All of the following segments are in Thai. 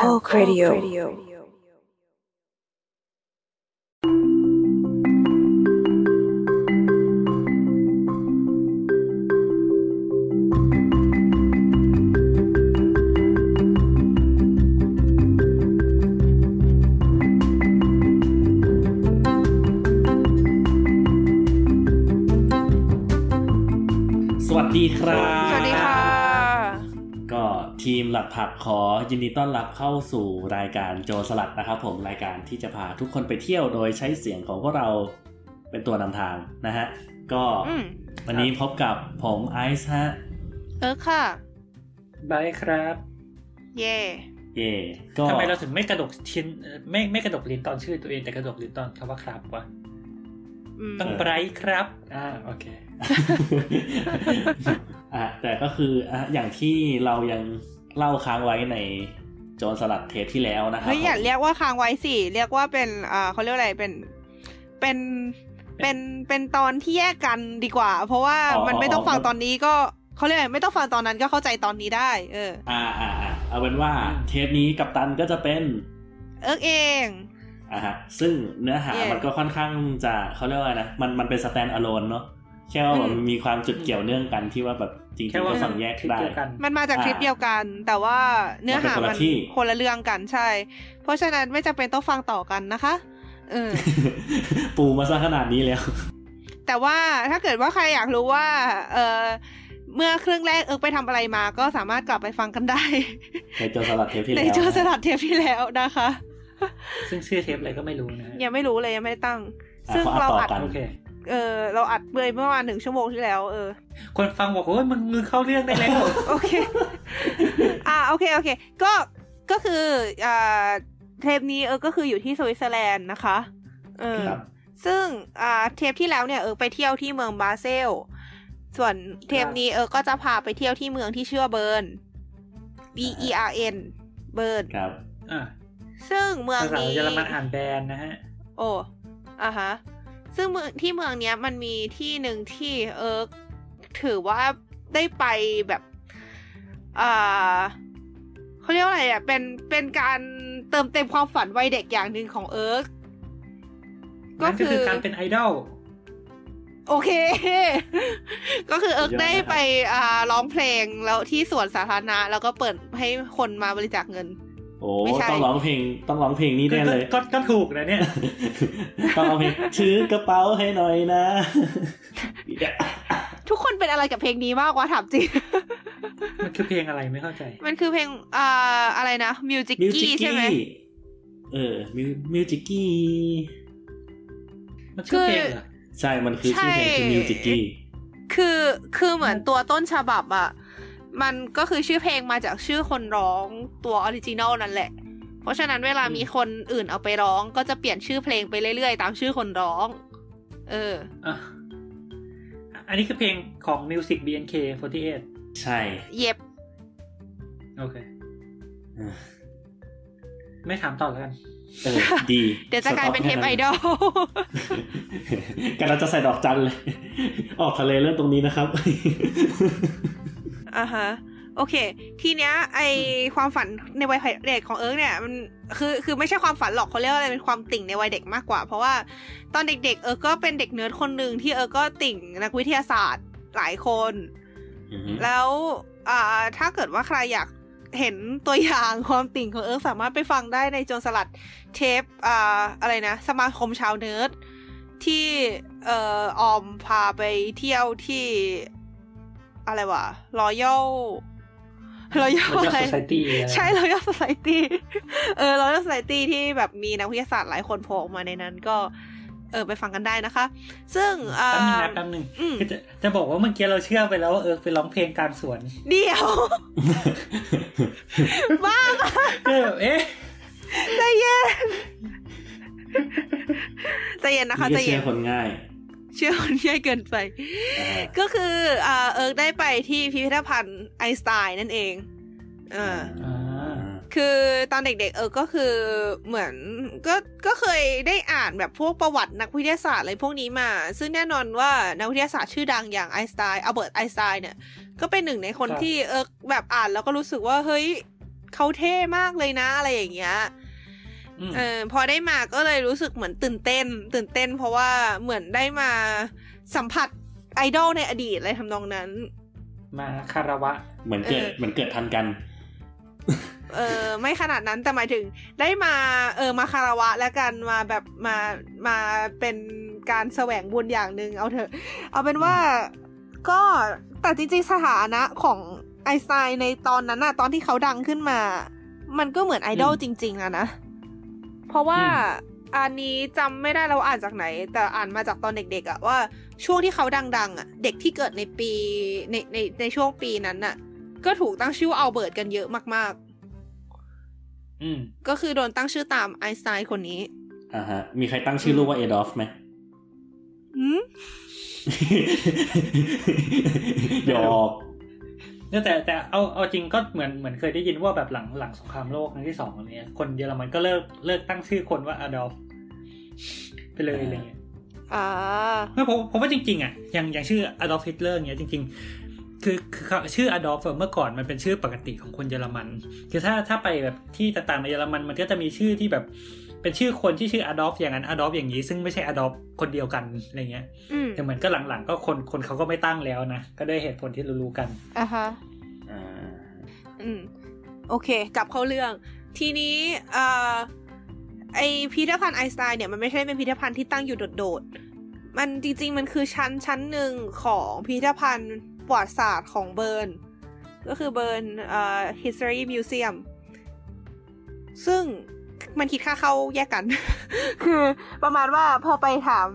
Talk Radio ส หลักผักขอยินดีต้อนรับเข้าสู่รายการโจรสลัดนะครับ ผมรายการที่จะพาทุกคนไปเที่ยวโดยใช้เสียงของพวกเราเป็นตัวนำทางนะฮะ ก็อืมวันนี้พบกับผมไอซ์ฮะ เออค่ะบายครับ เย่เย่ก็ทำไมเราถึงไม่กระดกชิ้นเอ่อไม่ไม่กระดกลิ้นตอนชื่อตัวเองแต่กระดกลิ้นตอนคำว่าครับวะอืมต้องไบรท์ครับ อ่า โอเค อะแต่ก็คืออะอย่างที่เรายัง เล่าค้างไว้ในโจรสลัดเทปที่แล้วนะครับเฮ้ยอย่าผมเรียกว่าค้างไว้สิเรียกว่าเป็นอ่าเขาเรียกว่าอะไรเป็นเป็นเป็นเป็นตอนที่แยกกันดีกว่า เพราะว่ามันไม่ต้องฟังตอนนี้ก็เขาเรียกอะไรไม่ต้องฟังตอนนั้นก็เข้าใจตอนนี้ได้ เออ อ่าอ่าอ่าเอาเป็นว่าเทปนี้กัปตันก็จะเป็นเอิร์กเองอ่าฮะซึ่งเนื้อหา Yeah. มันก็ค่อนข้างจะเขาเรียกว่าอะไรนะมันมันเป็น standalone เนาะแค่ว่าอืมมันมีความจุดเกี่ยวเนื่องกันที่ว่าแบบ จริงแค่ๆว่าก็ฝั่งแยกคลิปได้เดียวกันมันมาจากอ่าคลิปเดียวกัน แต่ว่าเนื้อหามันเป็นคนมัละนที่คนละเรื่องกันใช่ เพราะฉะนั้นไม่จำเป็นต้องฟังต่อกันนะคะเออปูมาซะขนาดนี้แล้ว แต่ว่าถ้าเกิดว่าใครอยากรู้ว่า เออเมื่อเครื่องแรกเอิร์กไปทำอะไรมาก็สามารถกลับไปฟังกันได้ ในโจรสลัดเทปที่ในแล้วโจรสลัดเทปที่แล้วนะคะ ซึ่งชื่อเทปอะไรก็ไม่รู้นะฮะยังไม่รู้เลยยังไม่ได้ตั้งอะซึ่งเขาอัดต่อเราอัดกันโอ เคเออเราอัดเบยเมื่อวานหนึ่งชั่วโมงที่แล้วเออ คนฟังบอกว่ามึงมึงเข้าเรื่องได้แล้วโอเค อ่าโอเคโอเค ก็ก็คืออ่าเทปนี้เออก็คืออยู่ที่สวิตเซอร์แลนด์นะคะเออครับซึ่งอ่าเทปที่แล้วเนี่ยเอิร์กไปเที่ยวที่เมืองบาเซล ส่วนเทปนี้เอิร์กก็จะพาไปเที่ยวที่เมืองที่ชื่อว่าเบิร์น B E R N เบิร์นครับอ่าซึ่งเมืองภาษานี้เยอรมันอ่านแบนนะฮะ โอ้อะฮะ ซึ่งเมืองที่เมืองเนี้ยมันมีที่หนึ่งที่เอิร์กถือว่าได้ไปแบบอ่าเขาเรียกว่าอะไรอะเป็นเป็นการเติมเต็มความฝันวัยเด็กอย่างหนึ่งของเอิร์กก็นั่นก็คืคืออการเป็นไอดอลโอเค ก็คือเอิร์กสุดยอดได้นะครับไปอ่าร้องเพลงแล้วที่สวนสาธารณะ แล้วก็เปิดให้คนมาบริจาคเงิน โอ้ไม่ใช่ต้องร้องเพลงต้องร้องเพลงนี้ก็แน่เลยก็ก็ถูกนะเนี่ย ต้องร้องเพลงถือกระเป๋าให้หน่อยนะ ทุกคนเป็นอะไรกับเพลงนี้มากวะถามจริงมันคือเพลงอะไรไม่เข้าใจ มันคือเพลงอ่าอะไรนะมิวจิกมิวจิกี้ใช่ไหมเออมิวมิวจิกี้มันชื่อเพลงเหรอใช่มันคือชื่อเพลงคือใช่มิวจิกี้คือคือเหมือนตัวต้นฉบับอะ มันก็คือชื่อเพลงมาจากชื่อคนร้องตัว original นั่นแหละ เพราะฉะนั้นเวลามีคนอื่นเอาไปร้องก็จะเปลี่ยนชื่อเพลงไปเรื่อยๆ ตามชื่อคนร้อง เอออะอันนี้คือเพลงของ Music BNK48 ใช่ Yep โอเคเออไม่ถามต่อแล้วกัน เออ ดี เดี๋ยวจะกลายเป็นเทปไอดอลกันเราจะใส่ดอกจันเลย ออกทะเลเรื่องตรงนี้นะครับ อ่าฮะโอเค ทีเนี้ย ไอความฝันในวัยเด็กของเอิร์กเนี่ยมันคือคือไม่ใช่ความฝันหรอกเขาเรียกว่าอะไรเป็นความติ่งในวัยเด็กมากกว่า เพราะว่าตอนเด็กๆ เอิร์กก็เป็นเด็กเนิร์ดคนหนึ่งที่เอิร์กก็ติ่งนักวิทยาศาสตร์หลายคนอือฮึแล้วอ่าถ้าเกิดว่าใครอยากเห็นตัวอย่างความติ่งของเอิร์กสามารถไปฟังได้ในโจรสลัดเทปอ่าอะไรนะ สมาคมชาวเนิร์ดที่เอ่อออมพาไปเที่ยวที่ อะไรวะรอยัลรอยัล Royal อะไร Society อะไรใช่รอยัลสไ i ตี้เออรอยัลสไ i ตี้ที่แบบมีนักวิทยาศาสตร์หลายคนโผล่ออกมาในนั้นก็เออไปฟังกันได้นะคะ ซึ่งอ่าแป๊บนึงนะแป๊บนึงอืมคือจะจะบอกว่าเมื่อกี้เราเชื่อไปแล้วว่าเออไปร้องเพลงกลารสวน เดียวบ้าปะก็แบบเอ๊ะใจเย็นใจเย็นนะคะใจนี่ก็เย็เชื่อนคนง่าย เชื่อคนง่ายเกินไปอ่าก็คืออ่าเอิร์กได้ไปที่พิพิธภัณฑ์ไอน์สไตน์นั่นเองอ่าอ่าคือตอนเด็กๆเออก็คือเหมือนก็ก็เคยได้อ่านแบบพวกประวัตินักวิทยาศาสตร์อะไรพวกนี้มา ซึ่งแน่นอนว่านักวิทยาศาสตร์ชื่อดังอย่างไอน์สไตน์อัลเบิร์ตไอน์สไตน์เนี่ย ก็เป็นหนึ่งในคนที่เออแบบอ่านแล้วก็รู้สึกว่าเฮ้ยเขาเท่มากเลยนะอะไรอย่างเงี้ยอืม เออพอได้มาก็เลยรู้สึกเหมือนตื่นเต้น ตื่นเต้น เพราะว่าเหมือนได้มาสัมผัสไอดอลในอดีตอะไรทำนองนั้น มาคารวะ เหมือนเกิดเออเหมือนเกิดทันกัน เออไม่ขนาดนั้นแต่หมายถึง ได้มาเออมาคารวะและกันมาแบบมามาเป็นการแสวงบุญอย่างหนึ่งเอาเถอะ เอาเป็นว่าก็แต่จริงๆสถานะของไอน์สไตน์ในตอนนั้นอะตอนที่เขาดังขึ้นมา มันก็เหมือนไอดอลอืมจริง ๆอะนะ เพราะว่าอืมอันนี้จำไม่ได้เราอ่านจากไหน แต่อ่านมาจากตอนเด็กๆอะว่าช่วงที่เขาดัง ๆอะเด็กที่เกิดในปีในในในช่วงปีนั้นอะก็ถูกตั้งชื่อว่าอัลเบิร์ตกันเยอะมากๆ อืมก็คือโดนตั้งชื่อตามไอน์สไตน์คนนี้อ่าฮะ มีใครตั้งชื่อลูกว่าเอดอฟไหมหืมหยอก เนี่ยแต่แต่เอาเอาจริงก็เหมือนเหมือนเคยได้ยินว่าแบบหลังหลังสงครามโลกครั้งที่สองอะไรเงี้ยคนเยอรมันก็เลิกเลิกตั้งชื่อคนว่าอดอล์ฟไปเลยอะไรเงี้ยอ่าไม่ผมผมว่าจริง ๆอะอย่างอย่างชื่ออดอล์ฟฮิตเลอร์เงี้ยจริง ๆ คือคือเขาชื่ออดอล์ฟเมื่อก่อนมันเป็นชื่อปกติของคนเยอรมัน คือถ้าถ้าไปแบบที่ต่างๆในเยอรมันมันก็จะมีชื่อที่แบบ เป็นชื่อคนที่ชื่ออดอล์ฟอย่างนั้นอดอล์ฟอย่างนี้ ซึ่งไม่ใช่อดอล์ฟคนเดียวกันอะไรเงี้ยอืมแต่เหมือนก็หลังๆ ก็คนคนเขาก็ไม่ตั้งแล้วนะ ก็ด้วยเหตุผลที่รู้ๆกันอ่าฮะอ่าอืมโอเค กลับเข้าเรื่อง ทีนี้เอ่อไอพิพิธภัณฑ์ไอน์สไตน์เนี่ยมันไม่ใช่เป็นพิพิธภัณฑ์ที่ตั้งอยู่โดดๆ มันจริง ๆ มันคือชั้นชั้นหนึ่งของพิพิธภัณฑ์ประวัติศาสตร์ของเบิร์น ก็คือเบิร์นเอ่อ history museum ซึ่ง มันคิดค่าเข้าแยกกัน คือประมาณว่าพอไปถาม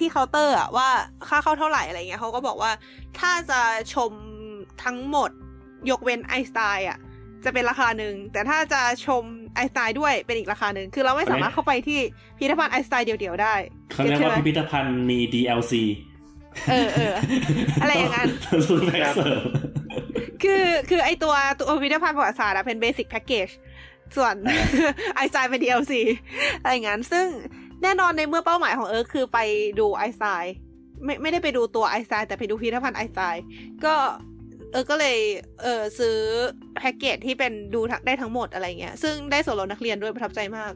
ที่เคาน์เตอร์อะว่าค่าเข้าเท่าไหร่อะไรเงี้ยเขาก็บอกว่าถ้าจะชมทั้งหมดยกเว้นไอน์สไตน์อะจะเป็นราคาหนึ่ง แต่ถ้าจะชมไอน์สไตน์ด้วยเป็นอีกราคาหนึ่ง คือเราไม่สามารถเข้าไปที่พิพิธภัณฑ์ไอน์สไตน์เดี่ยวๆได้เขาเรียกว่าใช่ไหมพิพิธภัณฑ์มี DLC เออเอออะไรอย่างนั้นต้องแพ็กเสริมคือคือไอตัวตัวพิพิธภัณฑ์ประวัติศาสตร์อะเป็นเบสิ c แพ็กเกจ ส่วนไอน์สไตน์เป็น DLC อะไรอย่างนั้น ซึ่งแน่นอนในเมื่อเป้าหมายของเอิร์กคือไปดูไอน์สไตน์ไม่ไม่ได้ไปดูตัวไอซน์แต่ไปดูพิพิธภัณฑ์ไอซน์ก็เออ ก็เลย เออซื้อแพ็กเกจที่เป็นดูได้ทั้งหมดอะไรเงี้ย ซึ่งได้ส่วนลดนักเรียนด้วยประทับใจมาก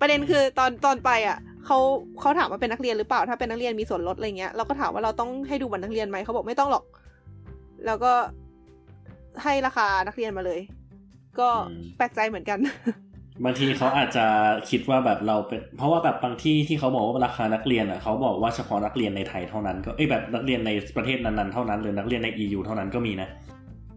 ประเด็นคือตอนตอนไปอะเขาเขาถามว่าเป็นนักเรียนหรือเปล่า ถ้าเป็นนักเรียนมีส่วนลดอะไรเงี้ย เราก็ถามว่าเราต้องให้ดูบัตรนักเรียนไหมเขาบอกไม่ต้องหรอก แล้วก็ให้ราคานักเรียนมาเลย ก็อืมแปลกใจเหมือนกัน บางทีเขาอาจจะคิดว่าแบบเราเป็น เพราะว่าแบบบางที่ที่เขาบอกว่าราคานักเรียนอะเขาบอกว่าเฉพาะนักเรียนในไทยเท่านั้น ก็เอ้ยแบบนักเรียนในประเทศนั้นๆเท่านั้นหรือนักเรียนใน EU เท่านั้นก็มีนะ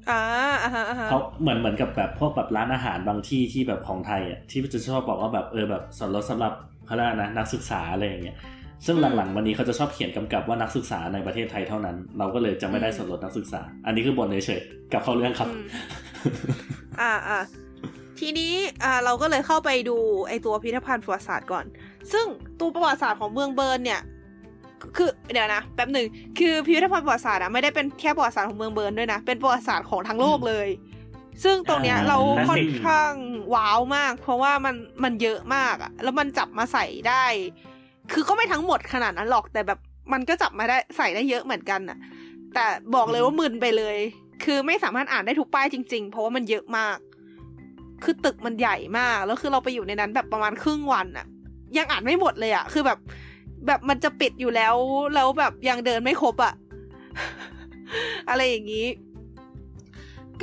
อ่าอ่าฮะอ่าฮะเขาเหมือนเหมือนกับแบบพวกแบบร้านอาหารบางที่ที่แบบของไทยอะที่จะชอบบอกว่าแบบเออแบบส่วนลดสำหรับเขาเรียกอะไรนะนักศึกษาอะไรอย่างเงี้ยซึ่งหลังๆวันนี้เขาจะชอบเขียนกำกับว่านักศึกษาในประเทศไทยเท่านั้น เราก็เลยจะไม่ได้ส่วนลดนักศึกษา อันนี้คือบนเฉยๆกลับเข้าเรื่องครับ อืมอ่าอ่าทีนี้อ่าเราก็เลยเข้าไปดูไอตัวพิพิธภัณฑ์ประวัติศาสตร์ก่อน ซึ่งตัวประวัติศาสตร์ของเมืองเบิร์นเนี่ย คือเดี๋ยวนะแป๊บหนึ่งคือพิพิธภัณฑ์ประวัติศาสตร์อะไม่ได้เป็นแค่ประวัติศาสตร์ของเมืองเบิร์นด้วยนะเป็นประวัติศาสตร์ของทั้งโลกเลย ซึ่งตรงเนี้ยอ่าเราคลาสค่อสินกข้างว้าวมาก เพราะว่ามันมันเยอะมากอะแล้วมันจับมาใส่ได้ คือก็ไม่ทั้งหมดขนาดนั้นหรอกแต่แบบมันก็จับมาได้ใส่ได้เยอะเหมือนกันอะแต่บอกเลยว่ามึนไปเลย คือไม่สามารถอ่านได้ทุกป้ายจริง ๆ เพราะว่ามันเยอะมาก คือตึกมันใหญ่มาก แล้วคือเราไปอยู่ในนั้นแบบประมาณครึ่งวันอะยังอ่านไม่หมดเลยอะคือแบบ แบบมันจะปิดอยู่แล้ว แล้วแบบยังเดินไม่ครบอะอะไรอย่างนี้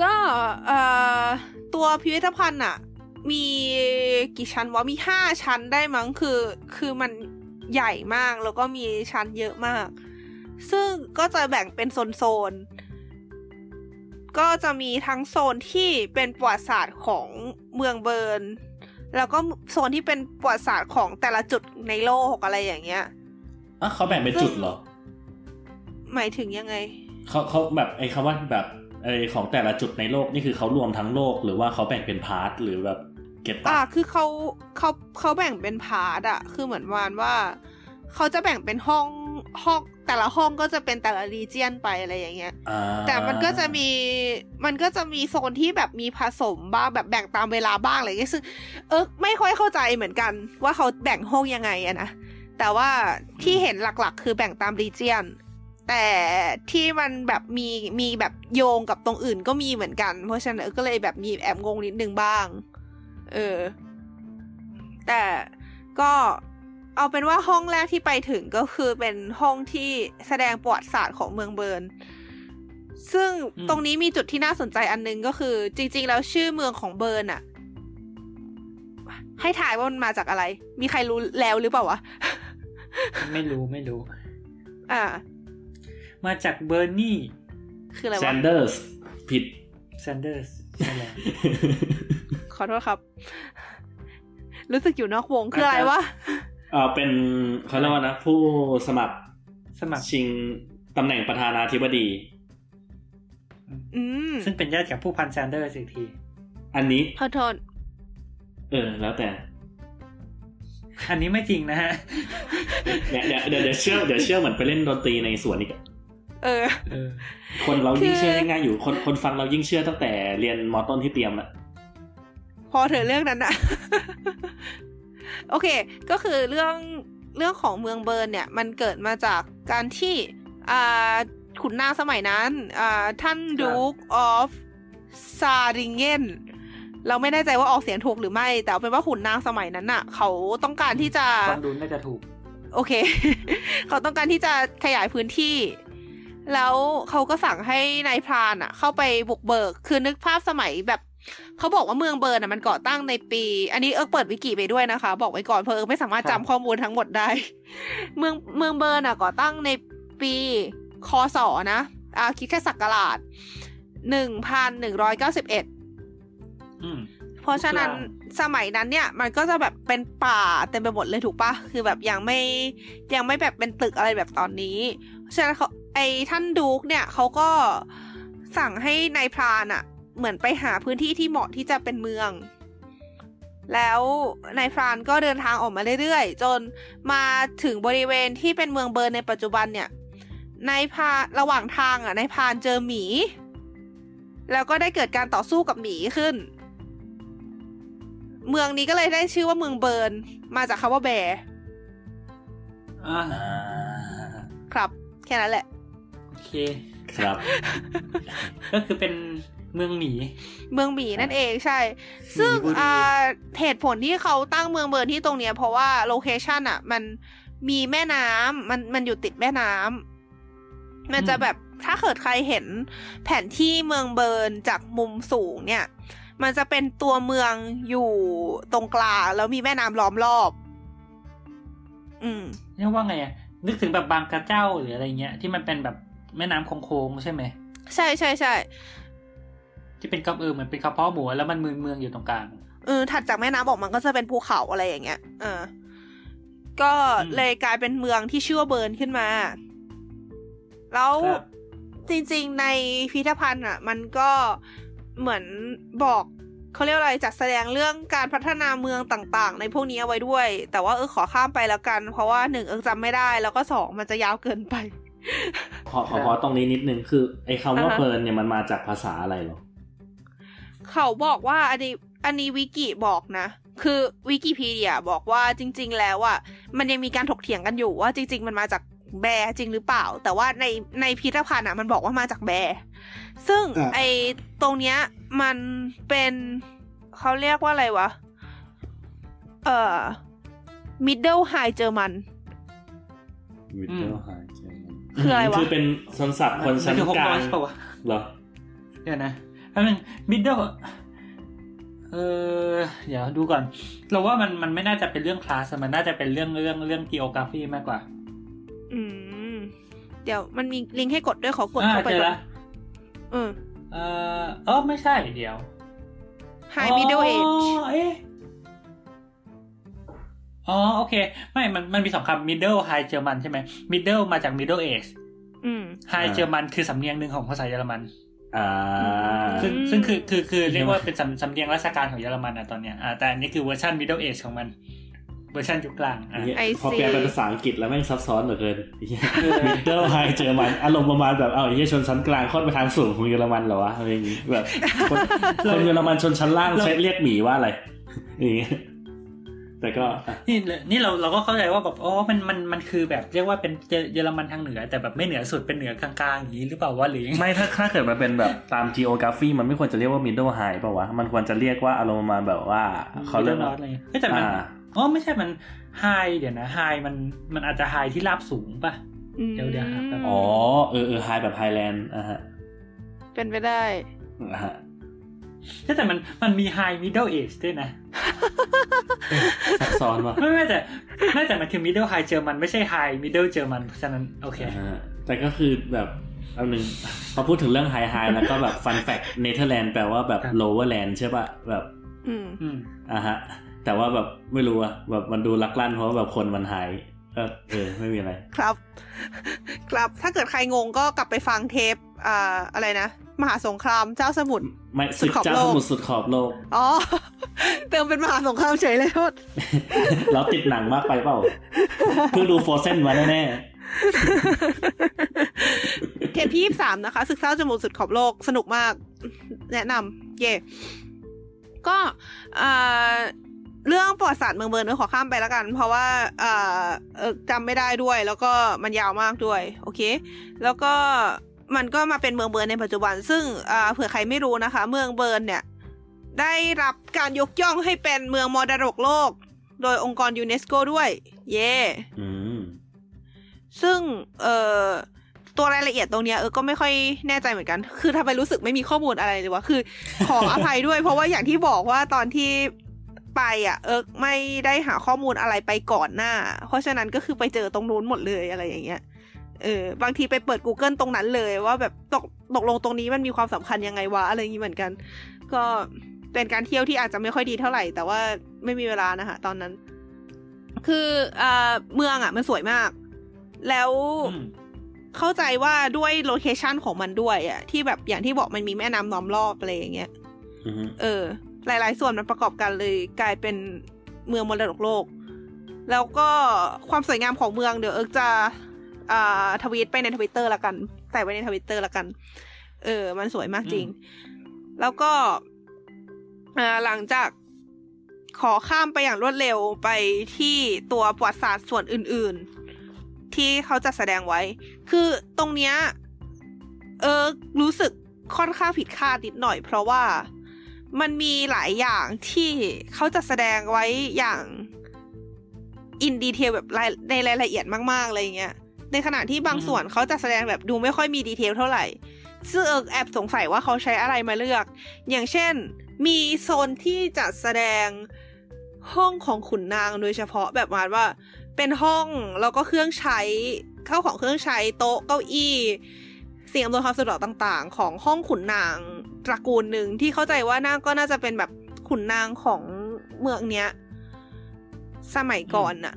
ก็เอ่อตัวพิพิธภัณฑ์อะมีกี่ชั้นวะมีห้าชั้นได้มั้งคือ คือมันใหญ่มากแล้วก็มีชั้นเยอะมาก ซึ่งก็จะแบ่งเป็นโซนๆ ก็จะมีทั้งโซนที่เป็นประวัติศาสตร์ของเมืองเบิร์น แล้วก็โซนที่เป็นประวัติศาสตร์ของแต่ละจุดในโลกอะไรอย่างเงี้ยอะเขาแบ่งเป็นจุดเหรอ หมายถึงยังไง เขาเขาแบบไอ้คำว่าแบบไอ้ของแต่ละจุดในโลกนี่คือเขารวมทั้งโลกหรือว่าเขาแบ่งเป็น part หรือแบบget อ่าปะคือเขาเขาเขาแบ่งเป็น part อะคือเหมือนวานว่า เขาจะแบ่งเป็นห้องห้อง แต่ละห้องก็จะเป็นแต่ละ region ไปอะไรอย่างเงี้ยอ่าแต่มันก็จะมีมันก็จะมีโซนที่แบบมีผสมบ้างแบบแบ่งตามเวลาบ้างอะไรอย่างเงี้ยซึ่งเออไม่ค่อยเข้าใจเหมือนกัน ว่าเขาแบ่งห้องยังไงอะนะแต่ว่าที่เห็นหลักๆ คือแบ่งตาม region แต่ที่มันแบบมีมีแบบโยงกับตรงอื่นก็มีเหมือนกัน เพราะฉะนั้นเออก็เลยแบบมีแอบงงนิดนึงบ้าง เออ แต่ก็ เอาเป็นว่าห้องแรกที่ไปถึงก็คือเป็นห้องที่แสดงประวัติศาสตร์ของเมืองเบิร์น ซึ่งอืมตรงนี้มีจุดที่น่าสนใจอันนึงก็คือ จริง ๆ แล้วชื่อเมืองของเบิร์นอะให้ทายว่ามันมาจากอะไร มีใครรู้แล้วหรือเปล่าวะ ไม่รู้ไม่รู้ อ่า มาจากเบอร์นี่ คืออะไรวะ แซนเดอร์สผิดแซนเดอร์สใช่แล้วขอโทษครับ รู้สึกอยู่นอกวงคืออะไรวะเออเป็นเขาเรียกว่านะ ผู้สมัครสมัครชิงตำแหน่งประธานาธิบดี อืมซึ่งเป็นญาติกับผู้พันแซนเดอร์สอีกที อันนี้ขอโทษ เออ แล้วแต่ อันนี้ไม่จริงนะฮะ เดี๋ยวเดี๋ยวเดี๋ยวเดี๋ยวเชื่อเดี๋ยวเชื่อเหมือนไปเล่นดนตรีในสวนอีกอะเออเออ คนเรายิ่งคือเชื่อง่ายๆอยู่ คนคนฟังเรายิ่งเชื่อตั้งแต่เรียนมอต้นที่เตรียมอะพอเถอะเรื่องนั้นอะ โอเค ก็คือเรื่องเรื่องของเมืองเบิร์นเนี่ยมันเกิดมาจากการที่อ่าขุนนางสมัยนั้นอ่าท่านดูกออฟซาริงเกนเราไม่แน่ใจว่าออกเสียงถูกหรือไม่ แต่เอาเป็นว่าขุนนางสมัยนั้นน่ะ เขาต้องการที่จะฟังดูน่าจะถูก โอเค เขาต้องการที่จะขยายพื้นที่ แล้วเขาก็สั่งให้นายพรานอะ เข้าไปบุกเบิก คือนึกภาพสมัยแบบ เขาบอกว่าเมืองเบิร์นอะมันก่อตั้งในปี อันนี้เอิร์กเปิดวิกิไปด้วยนะคะ บอกไว้ก่อนเพราะเอิร์กไม่สามารถครัจำบข้อมูลทั้งหมดได้ เมืองเมืองเบิร์นอะก่อตั้งในปีคศนะอ่าคริสต์ศักราชหนึ่งพันหนึ่งร้อยเก้าสิบเอ็ดอืมเพราะฉะนั้นครับสมัยนั้นเนี่ย มันก็จะแบบเป็นป่าเต็มไปหมดเลยถูกปะคือแบบยังไม่ยังไม่แบบเป็นตึกอะไรแบบตอนนี้เพราะฉะนั้นเขาไอ้ท่านดูกเนี่ยเขาก็สั่งให้นายพรานอะ เหมือนไปหาพื้นที่ที่เหมาะที่จะเป็นเมือง แล้วนายพรานก็เดินทางออกมาเรื่อยๆ จนมาถึงบริเวณที่เป็นเมืองเบิร์นในปัจจุบันเนี่ยนายพรานระหว่างทางอะนายพรานเจอหมี แล้วก็ได้เกิดการต่อสู้กับหมีขึ้น เมืองนี้ก็เลยได้ชื่อว่าเมืองเบิร์นมาจากคำว่า bear อ่าอ่าครับ แค่นั้นแหละ โอเค ครับ ก็คือเป็น เมืองหมีเมืองหมีนั่นเองใช่ ซึ่งหมีบุรีอ่าเหตุผลที่เขาตั้งเมืองเบิร์นที่ตรงเนี้ยเพราะว่า location อะ มันมีแม่น้ำมันมันอยู่ติดแม่น้ำมันจะแบบถ้าเกิดใครเห็นแผนที่เมืองเบิร์นจากมุมสูงเนี่ย มันจะเป็นตัวเมืองอยู่ตรงกลางแล้วมีแม่น้ำล้อมรอบ อืมเรียกว่าไงอะนึกถึงแบบบางกระเจ้าหรืออะไรเงี้ยที่มันเป็นแบบแม่น้ำโค้งๆใช่ไหมใช่ใช่ใช่ ที่เป็นกระเออเหมือนเป็นกระเพาะหมูแล้วมันเมืองเมืองอยู่ตรงกลางเออถัดจากแม่น้ำออกมันก็จะเป็นภูเขาอะไรอย่างเงี้ยเออก็อืมเลยกลายเป็นเมืองที่ชื่อว่าเบิร์นขึ้นมา แล้วครับจริงๆ ในพิพิธภัณฑ์อะ มันก็เหมือนบอกเขาเรียกว่าอะไรจัดแสดงเรื่องการพัฒนาเมืองต่างๆ ในพวกนี้เอาไว้ด้วย แต่ว่าเออขอข้ามไปแล้วกัน เพราะว่าหนึ่งเออจำไม่ได้ แล้วก็สองมันจะยาวเกินไป ขอขอขอตรงนี้นิดนึงคือ ไอ้คำว่าอ่าฮะเบิร์นเนี่ยมันมาจากภาษาอะไรเหรอ เขาบอกว่าอันนี้อันนี้วิกิบอกนะ คือวิกิพีเดียบอกว่าจริง ๆ แล้วอะมันยังมีการถกเถียงกันอยู่ว่าจริง ๆ มันมาจากแบร์จริงหรือเปล่า แต่ว่าในในพิพิธภัณฑ์อะมันบอกว่ามาจากแบร์ซึ่งอะไอตรงเนี้ยมันเป็นเขาเรียกว่าอะไรวะ เอ่อ middle high German มิดเดิลไฮคืออะไรวะ คือเป็นสนศัพท์คนชั้นมัคือหกลางร้อยเปล่าวะเหรอเดี๋ยวนะ แป๊บนึงมิดเดิลเออเดี๋ยวดูก่อน เราว่ามันมันไม่น่าจะเป็นเรื่องคลาสมันน่าจะเป็นเรื่องเรื่องเรื่อง geography มากกว่า อืม เดี๋ยวมันมีลิงก์ให้กดด้วยขอกดอ่าเข้าไปเจอก่อละนอืมเออเออไม่ใช่เดี๋ยว high middle อ๋ age อเอ๊ะอ๋อโอเค ไม่ มันมันมีสองคำ middle high German ใช่ไหม middle มาจาก middle age อืม high อ่า German คือสำเนียงหนึ่งของภาษาเยอรมันอ่า ซึ่งอืมซึ่งคือคือคือเรียกว่าเป็นสำสำเนียงราชการของเยอรมันอะตอนเนี้ยอ่าแต่อันนี้คือเวอร์ชัน middle age ของมันเวอร์ชันยุคกลางอะเหี้ย I พอ see แปลเป็นภาษาอังกฤษแล้วแม่งซับซ้อนเหลือเกิน Middle High German อารมณ์ประมาณแบบเอาไอ้เหี้ยชนชั้นกลางค่อนไปทางสูงของเยอรมันเหรอวะอะไรอย่างงี้แบบคนคนเยอรมันชนชั้นล่างใช้เรียกหมีว่าอะไรอย่างงี้ แต่ก็อะนี่นี่เราเราก็เข้าใจว่าแบบอ๋อมันมันมันคือแบบเรียกว่าเป็นเยเยอรมันทางเหนือ แต่แบบไม่เหนือสุดเป็นเหนือกลางๆอย่างนี้หรือเปล่าวะหรือยังไงไม่ถ้าถ้าเกิดมันเป็นแบบตาม geography มันไม่ควรจะเรียกว่า middle high ป่าวะมันควรจะเรียกว่าอารมณ์ประมาณแบบว่าเขาเรียกนอว่าตอะไรเงี้ยเฮ้ยแต่มันอ่าอ๋อไม่ใช่มันไฮเดี๋ยวนะไฮมันมันอาจจะไฮที่ราบสูงป่ะเดี๋ยวเดี๋ยวหาแป๊บอ๋อเออเออ high แบบ highland อะฮะเป็นไปได้อะฮะเฮ้ย แต่มันมันมี High Middle Age ด้วยนะซับซ้อนว่ะไม่ไม่แต่ไม่แต่มันคือ Middle High German ไม่ใช่ High Middle German เพราะฉะนั้นโอเคอ่าฮะแต่ก็คือแบบเอาหนึ่งพอพูดถึงเรื่อง high high แล้วก็แบบ fun fact Netherlands แปลว่าแบบครับ lower land ใช่ป่ะแบบอืมอืมอะฮะ แต่ว่าแบบไม่รู้อะแบบมันดูลักลั่นเพราะว่าแบบคนมันหายก็เออไม่มีอะไร ครับ ครับถ้าเกิดใครงงก็กลับไปฟังเทปอ่าอะไรนะ มหาสงครามเจ้าสมุทรไม่สุศึดกขอบเจ้าโลกสมุทรสุดขอบโลก อ๋อ เติมเป็นมหาสงครามเฉยเลยโทษแล้วติดหนังมากไปเปล่า เพิ่งดูโฟเซนมาแน่เทปที่ยี่สามนะคะ ศึกเศร้าจมูกสุดขอบโลกสนุกมาก แนะนำเย่ก็อ่าเรื่องประวัติศาสตร์เมืองเบิร์นเออขอข้ามไปแล้วกัน เพราะว่าอ่าเออจำไม่ได้ด้วย แล้วก็มันยาวมากด้วย โอเค แล้วก็ มันก็มาเป็นเมืองเบิร์นในปัจจุบัน ซึ่งอ่าเผื่อใครไม่รู้นะคะ เมืองเบิร์นเนี่ย ได้รับการยกย่องให้เป็นเมืองมรดกโลก โดยองค์กรยูเนสโกด้วย เย่ๆอืมซึ่งเอ่อตัวรายละเอียดตรงเนี้ยเออก็ไม่ค่อยแน่ใจเหมือนกัน คือทำไมรู้สึกไม่มีข้อมูลอะไรเลยวะ คือ ขออภัยด้วย เพราะว่าอย่างที่บอกว่าตอนที่ไปอะ เออไม่ได้หาข้อมูลอะไรไปก่อนหน้า เพราะฉะนั้นก็คือไปเจอตรงนู้นหมดเลยอะไรอย่างเงี้ย เออบางทีไปเปิด Google ตรงนั้นเลยว่าแบบตกตกลงตรงนี้มันมีความสำคัญยังไงวะอะไรอย่างงี้เหมือนกัน ก็เป็นการเที่ยวที่อาจจะไม่ค่อยดีเท่าไหร่ แต่ว่าไม่มีเวลานะคะตอนนั้น คืออ่าเมืองอะ มันสวยมาก แล้วอืมเข้าใจว่าด้วยโลเคชันของมันด้วยอะที่แบบอย่างที่บอกมันมีแม่น้ำล้อมรอบอะไรอย่างเงี้ยอืมเออ หลาย ๆ ส่วนมันประกอบกันเลยกลายเป็นเมืองมรดกโลก แล้วก็ความสวยงามของเมืองเดี๋ยวเอิร์กจะ อ่าทวีตไปในทวิตเตอร์ละกัน ใส่ไว้ในทวิตเตอร์ละกัน เออ มันสวยมากจริง แล้วก็อ่าหลังจากขอข้ามไปอย่างรวดเร็วไปที่ตัวประวัติศาสตร์ส่วนอื่น ๆ ที่เขาจัดแสดงไว้ คือตรงเนี้ยเออรู้สึกค่อนข้างผิดคาดนิดหน่อย เพราะว่ามันมีหลายอย่างที่เขาจะแสดงไว้อย่าง in detail แบบรายในรายละเอียดมากๆอะไรอย่างเงี้ย ในขณะที่บางอืมส่วนเขาจะแสดงแบบดูไม่ค่อยมี detail เท่าไหร่ ซึ่งเอิร์กแอบสงสัยว่าเขาใช้อะไรมาเลือก อย่างเช่น มีโซนที่จัดแสดงห้องของขุนนางโดยเฉพาะแบบประมาณว่า เป็นห้องแล้วก็เครื่องใช้เข้าของเครื่องใช้โต๊ะเก้าอี้สิ่งอำนวยความสะดวกต่างๆ ของห้องขุนนางตระกูลหนึ่งที่เข้าใจว่าน่าก็น่าจะเป็นแบบขุนนางของเมืองเนี้ย สมัยก่อนน่ะ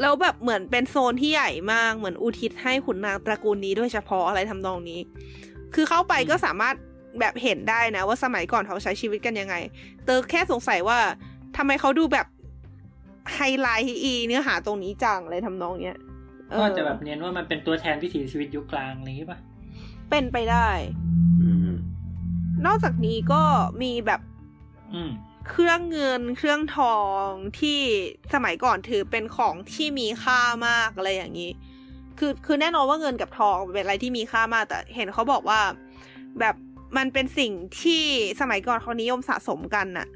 แล้วแบบเหมือนเป็นโซนที่ใหญ่มากเหมือนอุทิศให้ขุนนางตระกูลนี้โดยเฉพาะอะไรทำนองนี้ คือเข้าไปก็สามารถแบบเห็นได้นะ ว่าสมัยก่อนเขาใช้ชีวิตกันยังไง เตอแค่สงสัยว่าทำไมเขาดูแบบไฮไลท์อีเนื้อหาตรงนี้จังอะไรทำนองเนี้ยเออก็จะแบบเน้นว่ามันเป็นตัวแทนวิถีชีวิตยุคกลางอะไรอย่างงี้ป่ะเป็นไปได้อืมนอกจากนี้ก็มีแบบอืม เครื่องเงินเครื่องทองที่สมัยก่อนถือเป็นของที่มีค่ามากอะไรอย่างนี้ คือคือแน่นอนว่าเงินกับทองเป็นอะไรที่มีค่ามากแต่เห็นเขาบอกว่า แบบมันเป็นสิ่งที่สมัยก่อนเขานิยมสะสมกันน่ะ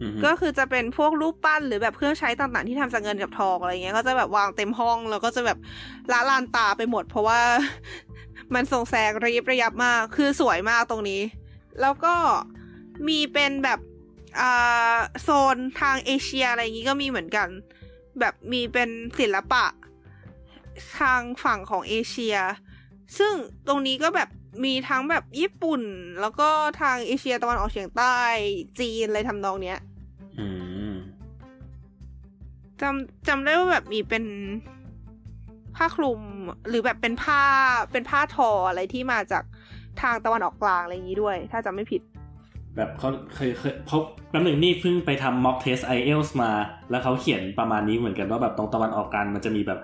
อืมก็คือจะเป็นพวกรูปปั้นหรือแบบเครื่องใช้ต่างๆที่ทำจากเงินกับทองอะไรเงี้ย ก็จะแบบวางเต็มห้องแล้วก็จะแบบละลานตาไปหมด เพราะว่ามันส่งแสงระยิบระยับมาก คือสวยมากตรงนี้ แล้วก็มีเป็นแบบ อ่าโซนทางเอเชียอะไรอย่างงี้ก็มีเหมือนกัน แบบมีเป็นศิลปะ ทางฝั่งของเอเชีย ซึ่งตรงนี้ก็แบบมีทั้งแบบญี่ปุ่น แล้วก็ทางเอเชียตะวันออกเฉียงใต้จีนอะไรทำนองเนี้ยอืมจำจำได้ว่าแบบมีเป็นผ้าคลุมหรือแบบเป็นผ้าเป็นผ้าทออะไรที่มาจากทางตะวันออกกลางอะไรอย่างนี้ด้วย ถ้าจำไม่ผิด แบบเขาเคยเคยเขาแป๊บหนึ่งนี่เพิ่งไปทำ mock test IELTS มา แล้วเขาเขียนประมาณนี้เหมือนกันว่าแบบตรงตะวันออกกลางมันจะมีแบบ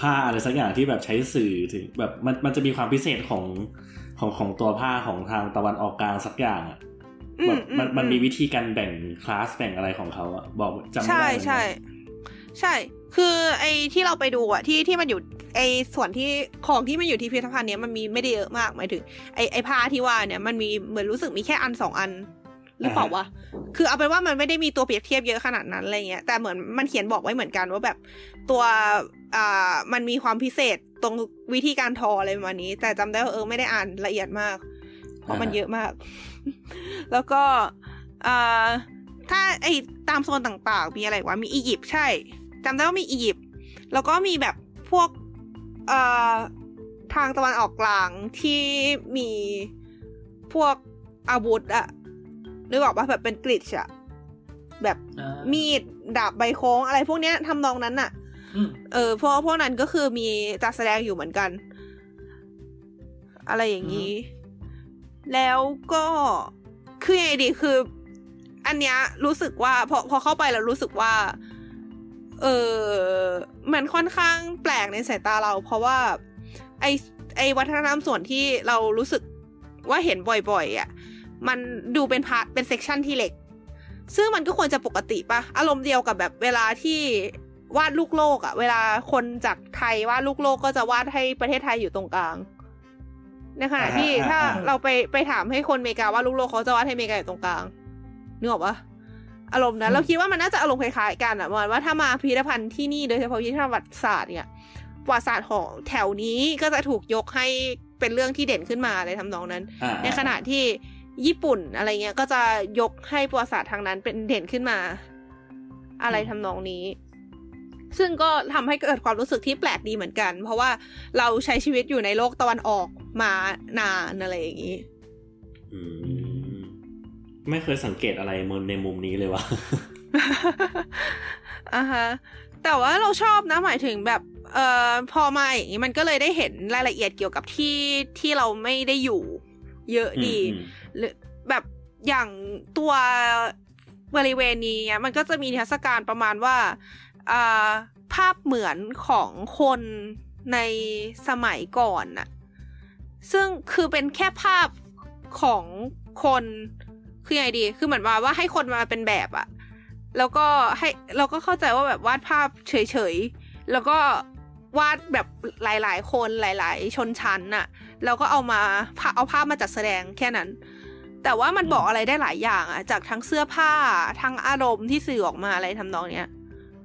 ผ้าอะไรสักอย่างที่แบบใช้สื่อถึงแบบมันมันจะมีความพิเศษของของของตัวผ้าของทางตะวันออกกลางสักอย่างอะอืแบมบอืมันมันอืมีวิธีการแบ่งคลาสแบ่งอะไรของเขาอะบอกจำไม่ใช่ได้เหมือนกันใช่ใช่ คือไอ้ที่เราไปดูอะที่ที่มันอยู่ไอ้ส่วนที่ของที่มันอยู่ที่พิพิธภัณฑ์เนี้ยมันมีไม่ได้เยอะมากหมายถึงไอ้ไอ้ผ้าที่ว่าเนี่ยมันมีเหมือนรู้สึกมีแค่อันสองอันหรือเปล่าวะ คือเอาเป็นว่ามันไม่ได้มีตัวเปรียบเทียบเยอะขนาดนั้นอะไรเงี้ย แต่เหมือนมันเขียนบอกไว้เหมือนกันว่าแบบตัวอ่ามันมีความพิเศษตรงวิธีการทออะไรประมาณนี้ แต่จำได้ว่าเออไม่ได้อ่านละเอียดมาก เพราะมันเยอะมาก แล้วก็อ่าถ้าไอตามโซนต่างๆ มีอะไรวะ มีอียิปต์ใช่ จำได้ว่ามีอียิปต์แล้วก็มีแบบพวกเอ่อทางตะวันออกกลางที่มีพวกอาวุธอะนึกออกปะแบบเป็นกริดอะแบบอ่ามีดดาบใบโค้งอะไรพวกเนี้ยทำนองนั้นอะอืมเออพวกพวกนั้นก็คือมีจัดแสดงอยู่เหมือนกัน อะไรอย่างนี้ แล้วก็คือไงดีคือ อันเนี้ยรู้สึกว่าพอพอเข้าไปแล้วรู้สึกว่า เออมันค่อนข้างแปลกในสายตาเรา เพราะว่า ไอ้ไอ้วัฒนธรรมส่วนที่เรารู้สึกว่าเห็นบ่อยๆอะ มันดูเป็น part เป็น section ที่เล็ก ซึ่งมันก็ควรจะปกติปะอารมณ์เดียวกับแบบเวลาที่วาดลูกโลกอะเวลาคนจากไทยวาดลูกโลกก็จะวาดให้ประเทศไทยอยู่ตรงกลางในขณะที่อ่าถ้าอ่าเราไปไปถามให้คนอเมริกาวาดลูกโลกเขาจะวาดให้อเมริกาอยู่ตรงกลางนึกออกปะ อารมณ์นั้นเราคิดว่ามันน่าจะอารมณ์คล้ายๆกันอะเหมือนว่าถ้ามาพิพิธภัณฑ์ที่นี่โดยเฉพาะพิพิธภัณฑ์ประวัติศาสตร์เนี่ยประวัติศาสตร์ของแถวนี้ก็จะถูกยกให้เป็นเรื่องที่เด่นขึ้นมาอะไรทำนองนั้นอ่าในขณะที่ญี่ปุ่นอะไรเงี้ยก็จะยกให้ประวัติศาสตร์ทางนั้นเป็นเด่นขึ้นมา อะไรทำนองนี้ ซึ่งก็ทำให้เกิดความรู้สึกที่แปลกดีเหมือนกัน เพราะว่าเราใช้ชีวิตอยู่ในโลกตะวันออกมานานอะไรอย่างนี้อืม ไม่เคยสังเกตอะไรมุมในมุมนี้เลยวะอ่าฮะแต่ว่าเราชอบนะหมายถึงแบบเอ่อพอมาอย่างนี้มันก็เลยได้เห็นรายละเอียดเกี่ยวกับที่ที่เราไม่ได้อยู่ เยอะดีอืมหรือแบบอย่างตัวบริเวณนี้เนี่ยมันก็จะมีเทรรศการประมาณว่าอ่าภาพเหมือนของคนในสมัยก่อนน่ะซึ่งคือเป็นแค่ภาพของคน คือไงดี คือเหมือนว่าว่าให้คนมาเป็นแบบอะแล้วก็ให้เราก็เข้าใจว่าแบบวาดภาพเฉยๆ แล้วก็วาดแบบหลาย ๆ คนหลาย ๆ ชนชั้นน่ะ แล้วก็เอามาพาเอาภาพมาจัดแสดงแค่นั้น แต่ว่ามันบอกอะไรได้หลายอย่างอะจากทั้งเสื้อผ้าทั้งอารมณ์ที่สื่อออกมาอะไรทำนองเนี้ย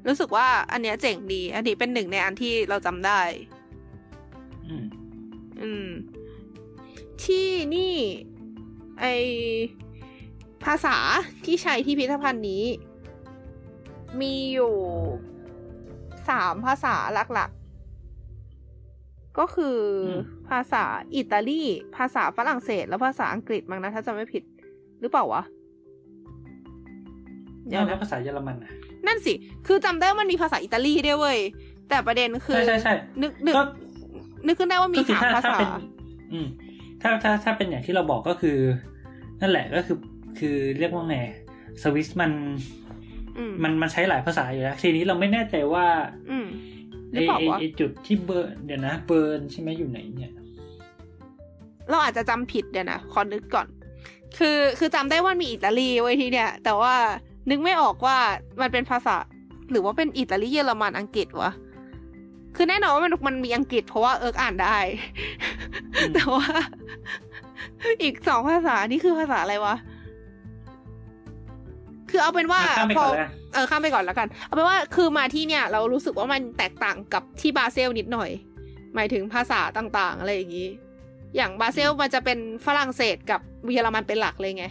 รู้สึกว่าอันเนี้ยเจ๋งดี อันนี้เป็นหนึ่งในอันที่เราจำได้อืมอืม ที่นี่ ไอ ภาษาที่ใช้ที่พิพิธภัณฑ์นี้ มีอยู่สามภาษาหลักๆ ก็คืออมภาษาอิตาลี ภาษาฝรั่งเศส และภาษาอังกฤษมั้งนะ ถ้าจำไม่ผิด หรือเปล่าวะเดี๋ยวแล้วนะภาษาเยอรมันอะนั่นสิ คือจำได้ว่ามันมีภาษาอิตาลีด้วยเว้ย แต่ประเด็นคือ ใช่ใช่ใช่นึกนึกก็นึกขึ้นได้ว่ามีก็คือสามถ้าภาถ้าษาเป็นอืม ถ้าถ้าถ้าเป็นอย่างที่เราบอกก็คือ นั่นแหละก็คือ คือเรียกว่าไงสวิสมันอืมมันมันใช้หลายภาษาอยู่แล้วทีนี้เราไม่แน่ใจว่าอืมหไอรือเปล่าไอ้วะไอจุดที่เบิร์นเดี๋ยวนะเบิร์นใช่ไหมอยู่ไหนเนี่ย เราอาจจะจำผิดเดี๋ยวนะขอนึกก่อน คือคือจำได้ว่ามีอิตาลีไว้ยที่เนี่ย แต่ว่านึกไม่ออกว่ามันเป็นภาษา หรือว่าเป็นอิตาลีเยอรมันอังกฤษวะคือแน่นอนว่ามันมันมีอังกฤษเพราะว่าเอิร์กอ่านได้อืมแต่ว่า อีกสองภาษานี่คือภาษาอะไรวะ คือเอาเป็นว่าข้ามไปพก่ออนแล้วกันเออข้ามไปก่อนแล้วกัน เอาเป็นว่าคือมาที่เนี่ย เรารู้สึกว่ามันแตกต่างกับที่บาเซลนิดหน่อย หมายถึงภาษาต่างๆ อะไรอย่างนี้ อย่างบาเซลมันจะเป็นฝรั่งเศสกับเยอรมันเป็นหลักเลยไง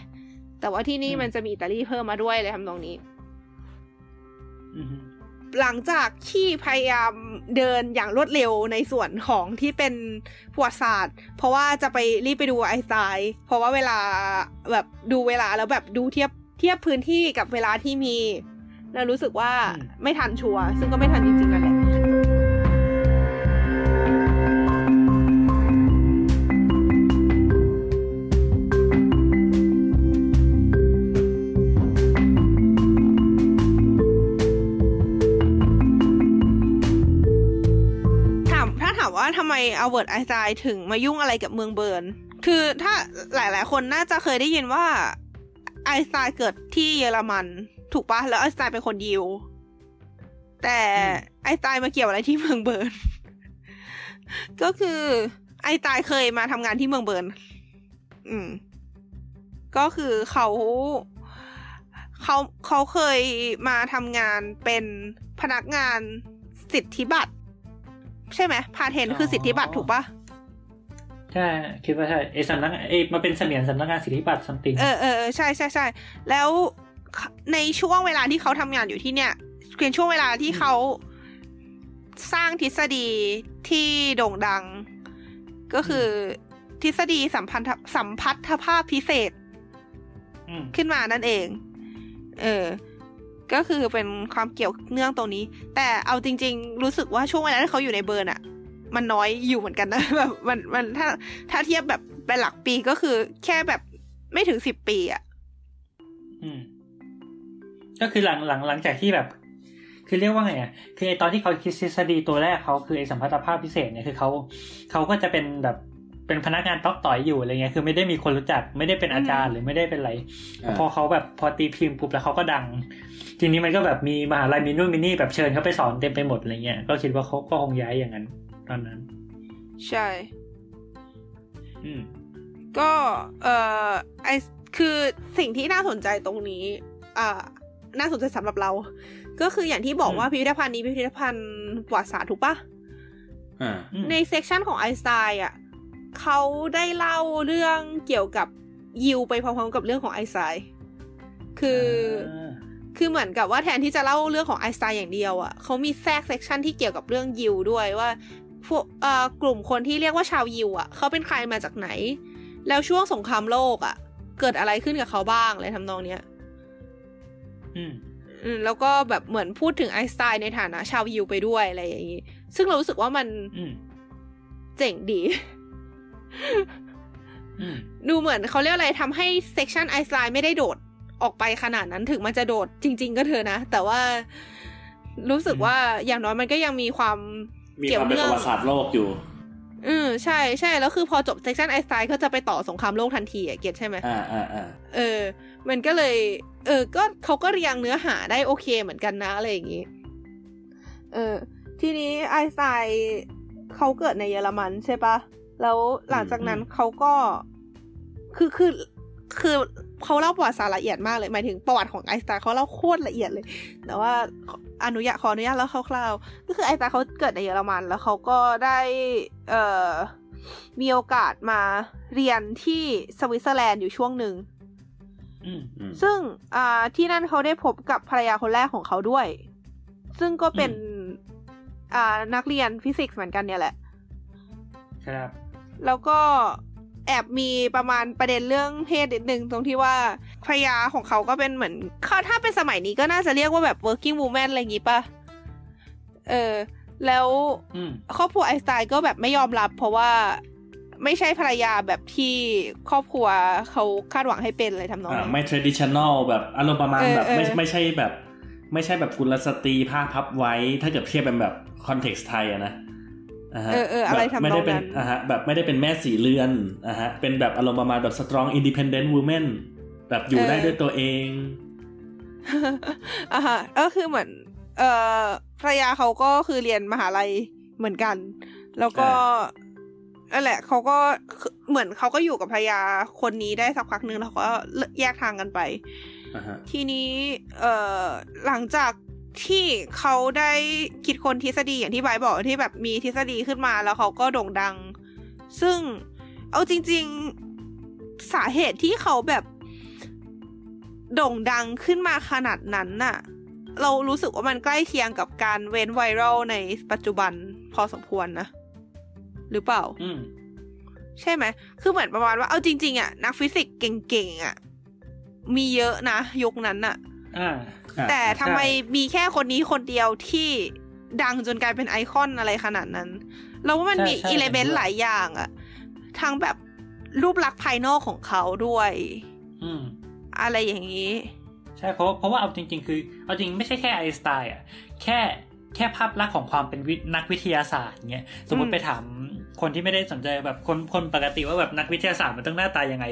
แต่ว่าที่นี่อืมมันจะมีอิตาลีเพิ่มมาด้วยเลยทำตรงนี้อืมหลังจากที่พยายามเดินอย่างรวดเร็วในส่วนของที่เป็นประวัติศาสตร์ เพราะว่าจะไปรีบไปดูไอน์สไตน์เพราะว่าเวลาแบบดูเวลาแล้วแบบดูเทียบ เทียบพื้นที่กับเวลาที่มีแล้วรู้สึกว่าไม่ทันชัวร์ซึ่งก็ไม่ทันจริงๆนั่นแหละถามถ้าถามว่าทำไมอัลเบิร์ตไอน์สไตน์ถึงมายุ่งอะไรกับเมืองเบิร์น คือถ้าหลาย ๆ คนน่าจะเคยได้ยินว่า ไอน์สไตน์เกิดที่เยอรมัน ถูกปะแล้วไอน์สไตน์เป็นคนยิว แต่ไอน์สไตน์มาเกี่ยวอะไรที่เมืองเบิร์น ก็คือไอน์สไตน์เคยมาทำงานที่เมืองเบิร์น อืม ก็คือเขาเขาเขาเคยมาทำงานเป็นพนักงานสิทธิบัตร ใช่ไหมพาเทนคือสิทธิบัตรถูกปะ ใช่คิดว่าใช่ไอสำนักไอมาเป็นเสมียนสำนักงานสิทธิบัตรซัมติงเออเออเออใช่ใช่ใช่แล้วในช่วงเวลาที่เขาทำงานอยู่ที่เนี่ยเป็นช่วงเวลาที่เขาสร้างทฤษฎีที่โด่งดัง ก็คือทฤษฎีสัมพันธสัมพัทธภาพพิเศษอืมขึ้นมานั่นเอง เออ ก็คือเป็นความเกี่ยวเนื่องตรงนี้ แต่เอาจริง ๆ รู้สึกว่าช่วงเวลาที่เขาอยู่ในเบิร์นอะ มันน้อยอยู่เหมือนกันนะแบบมันมันถ้าถ้าเทียบแบบเป็นหลักปีก็คือแค่แบบไม่ถึงสิบปีอะอืมก็คือหลังหลังหลังจากที่แบบ คือเรียกว่าไงอะคือไอตอนที่เขาคิดทฤษฎีตัวแรกเขาคือไอสัมพัทธภาพพิเศษเนี่ยคือเขาเขาก็จะเป็นแบบเป็นพนักงานต๊อกต่อยอยู่อะไรเงี้ย คือไม่ได้มีคนรู้จัก ไม่ได้เป็นอาจารย์หรือไม่ได้เป็นอะไรอ่าพอเขาแบบพอตีพิมพ์ปุ๊บแล้วเขาก็ดัง ทีนี้มันก็แบบมีมหาลัยมีนู่นมีนี่แบบเชิญเขาไปสอนเต็มไปหมดอะไรเงี้ย ก็คิดว่าเขาก็คงย้ายอย่างนั้น ตอนนั้น ใช่ อืม ก็เอ่อไอคือสิ่งที่น่าสนใจตรงนี้ อ่า น่าสนใจสำหรับเรา ก็คืออย่างที่บอกว่าอืมพิพิธภัณฑ์นี้เป็นพิพิธภัณฑ์ประวัติศาสตร์ถูกปะอ่าอืมใน section ของไอน์สไตน์อะเขาได้เล่าเรื่องเกี่ยวกับยิวไปพร้อมๆกับเรื่องของไอน์สไตน์คืออาคือเหมือนกับว่าแทนที่จะเล่าเรื่องของไอน์สไตน์อย่างเดียวอะเขามีแทรก section ที่เกี่ยวกับเรื่องยิวด้วยว่า พวกเอ่อกลุ่มคนที่เรียกว่าชาวยิวอะ เขาเป็นใครมาจากไหน แล้วช่วงสงครามโลกอะ เกิดอะไรขึ้นกับเขาบ้างอะไรทำนองเนี้ย อืมอืมแล้วก็แบบเหมือนพูดถึงไอน์สไตน์ในฐานะชาวยิวไปด้วยอะไรอย่างนี้ ซึ่งเรารู้สึกว่ามันอืมเจ๋งดีอืมดูเหมือนเขาเรียกอะไรทำให้ section ไอน์สไตน์ไม่ได้โดดออกไปขนาดนั้นถึงมันจะโดดจริง ๆ ก็เถอะนะ แต่ว่ารู้สึกว่าอย่างน้อยมันก็ยังมีความ มีความเกี่ยวเนื่องเป็นเนื่ประวัติศาสตร์โลกอยู่ อืมใช่ใช่แล้วคือพอจบ section ไอน์สไตน์ก็จะไปต่อสงครามโลกทันทีอะ get ใช่ไหมอ่าอ่าอ่าเออ มันก็เลย เออ ก็เขาก็เรียงเนื้อหาได้โอเคเหมือนกันนะอะไรอย่างนี้ เออ ทีนี้ไอน์สไตน์เขาเกิดในเยอรมันใช่ปะแล้วหลังจากนั้นเขาก็คือคือคือเขาเล่าประวัติศาสตร์ละเอียดมากเลยหมายถึงประวัติของไอน์สไตน์เขาเล่าโคตรละเอียดเลย แต่ว่า อนุญาตขออนุญาตแล้วคร่าวๆก็คือไอน์สไตน์เขาเกิดในเยอรมัน แล้วเขาก็ได้เอ่อมีโอกาสมาเรียนที่สวิตเซอร์แลนด์อยู่ช่วงหนึ่งอืมอืมซึ่งอ่าที่นั่นเขาได้พบกับภรรยาคนแรกของเขาด้วย ซึ่งก็เป็นอ่านักเรียนฟิสิกส์เหมือนกันเนี่ยแหละ ครับ แล้วก็ แอบมีประมาณประเด็นเรื่องเพศนิดนึงตรงที่ว่าภรรยาของเขาก็เป็นเหมือนเขาถ้าเป็นสมัยนี้ก็น่าจะเรียกว่าแบบ working woman อะไรอย่างงี้ปะเออ แล้วอืมครอบครัวไอน์สไตน์ก็แบบไม่ยอมรับ เพราะว่าไม่ใช่ภรรยาแบบที่ครอบครัวเขาคาดหวังให้เป็นอะไรทำนองอ่านั้นไม่ traditional แบบอารมณ์ประมาณเออแบบไม่เออไม่ใช่แบบ ไม่ใช่แบบกุลสตรีผ้าพับไว้ ถ้าเกิดเทียบเป็นแบบ context ไทยอะนะอ่าฮะ เออเอออะไรแบบทำนองไม่ได้เป็นนั้นอ่าฮะแบบไม่ได้เป็นแม่ศรีเรือนอ่าฮะเป็นแบบอารมณ์ประมาณแบบ strong independent woman แบบอยู่ได้ด้วยตัวเองอ่าฮะก็คือเหมือน เอ่อภรรยาเขาก็คือเรียนมหาลัยเหมือนกัน แล้วก็นั่นแหละเขาก็คือเหมือนเขาก็อยู่กับภรรยาคนนี้ได้สักพักหนึ่งแล้วเขาก็แยกทางกันไปอ่าฮะทีนี้ เอ่อหลังจาก ที่เขาได้คิดคนทฤษฎีอย่างที่ไบบอกที่แบบมีทฤษฎีขึ้นมาแล้วเขาก็โด่งดัง ซึ่งเอาจริง ๆสาเหตุที่เขาแบบโด่งดังขึ้นมาขนาดนั้นน่ะ เรารู้สึกว่ามันใกล้เคียงกับการ went viral ในปัจจุบันพอสมควรนะ หรือเปล่าอืใช่ไหม คือเหมือนประมาณว่าเอาจริง ๆอะนักฟิสิกส์เก่งๆอะมีเยอะนะยุคนั้นอะอ่าอะ แต่ทำไมใช่มีแค่คนนี้คนเดียวที่ดังจนกลายเป็นไอคอนอะไรขนาดนั้น เราว่ามันมีใช่ใช่ element เห็นด้วยหลายอย่างอะทั้งแบบรูปลักษณ์ภายนอกของเขาด้วย อืม อะไรอย่างนี้ ใช่เพราะเพราะว่าเอาจริง ๆ คือ เอาจริงไม่ใช่แค่ไอน์สไตน์อะแค่แค่ภาพลักษณ์ของความเป็นวินักวิทยาศาสตร์เงี้ย สมมอืติมไปถาม คนที่ไม่ได้สนใจแบบคนคนปกติว่าแบบนักวิทยาศาสตร์มันต้องหน้าตายังไง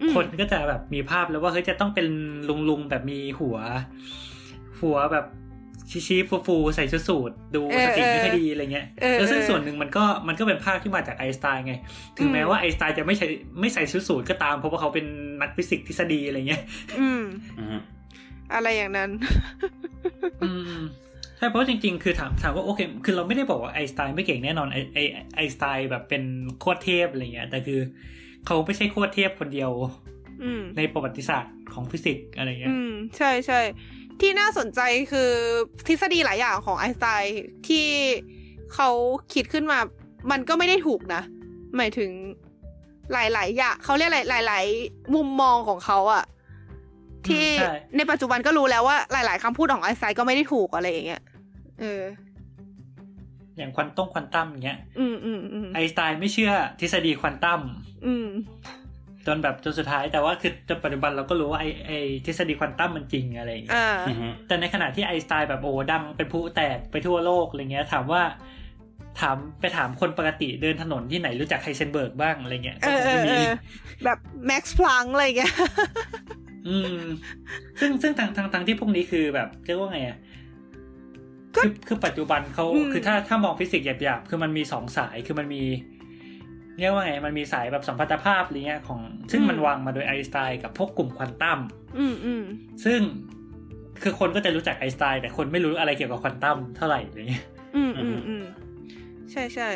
อืมคนก็จะแบบมีภาพแล้วว่าเฮ้ยจะต้องเป็นลุงลุงๆแบบมีหัว หัวแบบชี้ๆฟูๆใส่ชุดสูทดูเออสติไม่เออค่อยดีอะไรเงี้ยเออแล้วซึ่งเออส่วนหนึ่งมันก็มันก็เป็นภาพที่มาจากไอน์สไตน์ไง ถึงอืมแม้ว่าไอน์สไตน์จะไม่ใช่ไม่ใส่ชุดสูทก็ตาม เพราะว่าเขาเป็นนักฟิสิกส์ทฤษฎีอะไรเงี้ย อืมอืมอะไรอย่างนั้นอืม ใช่เพราะจริงๆ คือถามถามว่าโอเค คือเราไม่ได้บอกว่าไอน์สไตน์ไม่เก่งแน่นอนไอไอไอน์สไตน์แบบเป็นโคตรเทพอะไรเงี้ย แต่คือเขาไม่ใช่โคตรเทพคนเดียวอืมในประวัติศาสตร์ของฟิสิกส์อะไรเงี้ยอืมใช่ใช่ที่น่าสนใจคือทฤษฎีหลายอย่างของไอน์สไตน์ที่เขาคิดขึ้นมา มันก็ไม่ได้ถูกนะ หมายถึงหลายๆอย่างเขาเรียกอะไรหลายๆมุมมองของเขาอะ ที่ใช่ในปัจจุบันก็รู้แล้วว่าหลาย ๆคำพูดของไอน์สไตน์ก็ไม่ได้ถูกอะไรอย่างเงี้ยเออ อย่างควอนตงควอนตัมอย่างเงี้ยอืมอืมอืมไอน์สไตน์ไม่เชื่อทฤษฎีควอนตัมอืมจนแบบจนสุดท้ายแต่ว่าคือจนปัจจุบันเราก็รู้ว่าไอไอทฤษฎีควอนตัมมันจริงอะไรอย่างเงี้ยอ่าอืมแต่ในขณะที่ไอน์สไตน์แบบโอ้ดังเป็นผู้แตกไปทั่วโลกอะไรเงี้ย ถามว่าถามไปถามคนปกติเดินถนนที่ไหนรู้จักไฮเซนเบิร์กบ้างอะไรเงี้ยเอก็อคงเอไม่อมีเออแบบแม็กซ์พลังค์อะไรอย่างเงี้ย อืม ซึ่งซึ่งทางทางทางที่พวกนี้คือแบบเรียกว่าไงอะก็คือคือปัจจุบันเขาอืมคือถ้าถ้ามองฟิสิกส์หยาบๆคือมันมีสองสายคือมันมีเรียกว่าไงมันมีสายแบบสัมพัทธภาพอะไรเงี้ยของ ซึ่งมันวางมาโดยไอน์สไตน์กับพวกกลุ่มควอนตัมอืมอืมซึ่งคือคนก็จะรู้จักไอน์สไตน์แต่คนไม่รู้อะไรเกี่ยวกับควอนตัมเท่าไหร่อะไรเงี้ยอืมอืมอืมใช่ใช่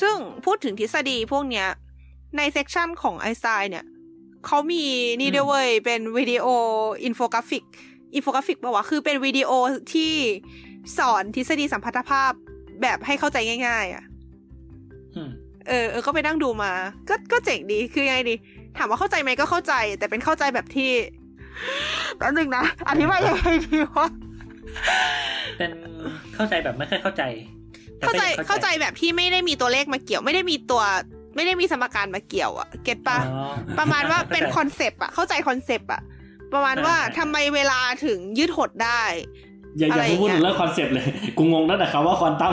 ซึ่งพูดถึงทฤษฎีพวกเนี้ย ใน section ของไอน์สไตน์เนี่ย เขามีนี่ด้วยเว้ย เป็นวิดีโออินโฟกราฟิก อินโฟกราฟิกป่าวะ คือเป็นวิดีโอที่สอนทฤษฎีสัมพัทธภาพแบบให้เข้าใจง่าย ๆ อะอืมเออเออ ก็ไปนั่งดูมา ก็ก็เจ๋งดี คือยังไงดี ถามว่าเข้าใจไหมก็เข้าใจ แต่เป็นเข้าใจแบบที่แป๊บนึงนะ อธิบายยังไงดีวะ เป็นเข้าใจแบบไม่ค่อยเข้าใจแต่เข้าก็ใจยังเข้าใจแบบที่ไม่ได้มีตัวเลขมาเกี่ยว ไม่ได้มีตัว ไม่ได้มีสมการมาเกี่ยวอะ get ปะอ๋อประมาณว่าเป็น concept อะเข้าใจ concept อะประมาณว่าอ่าทำไมเวลาถึงยืดหดได้ อย่าอย่าอะไรอย่างเงี้ยพูดถึงเรื่อง concept เลย กูงงตั้งแต่คำว่าควอนตัม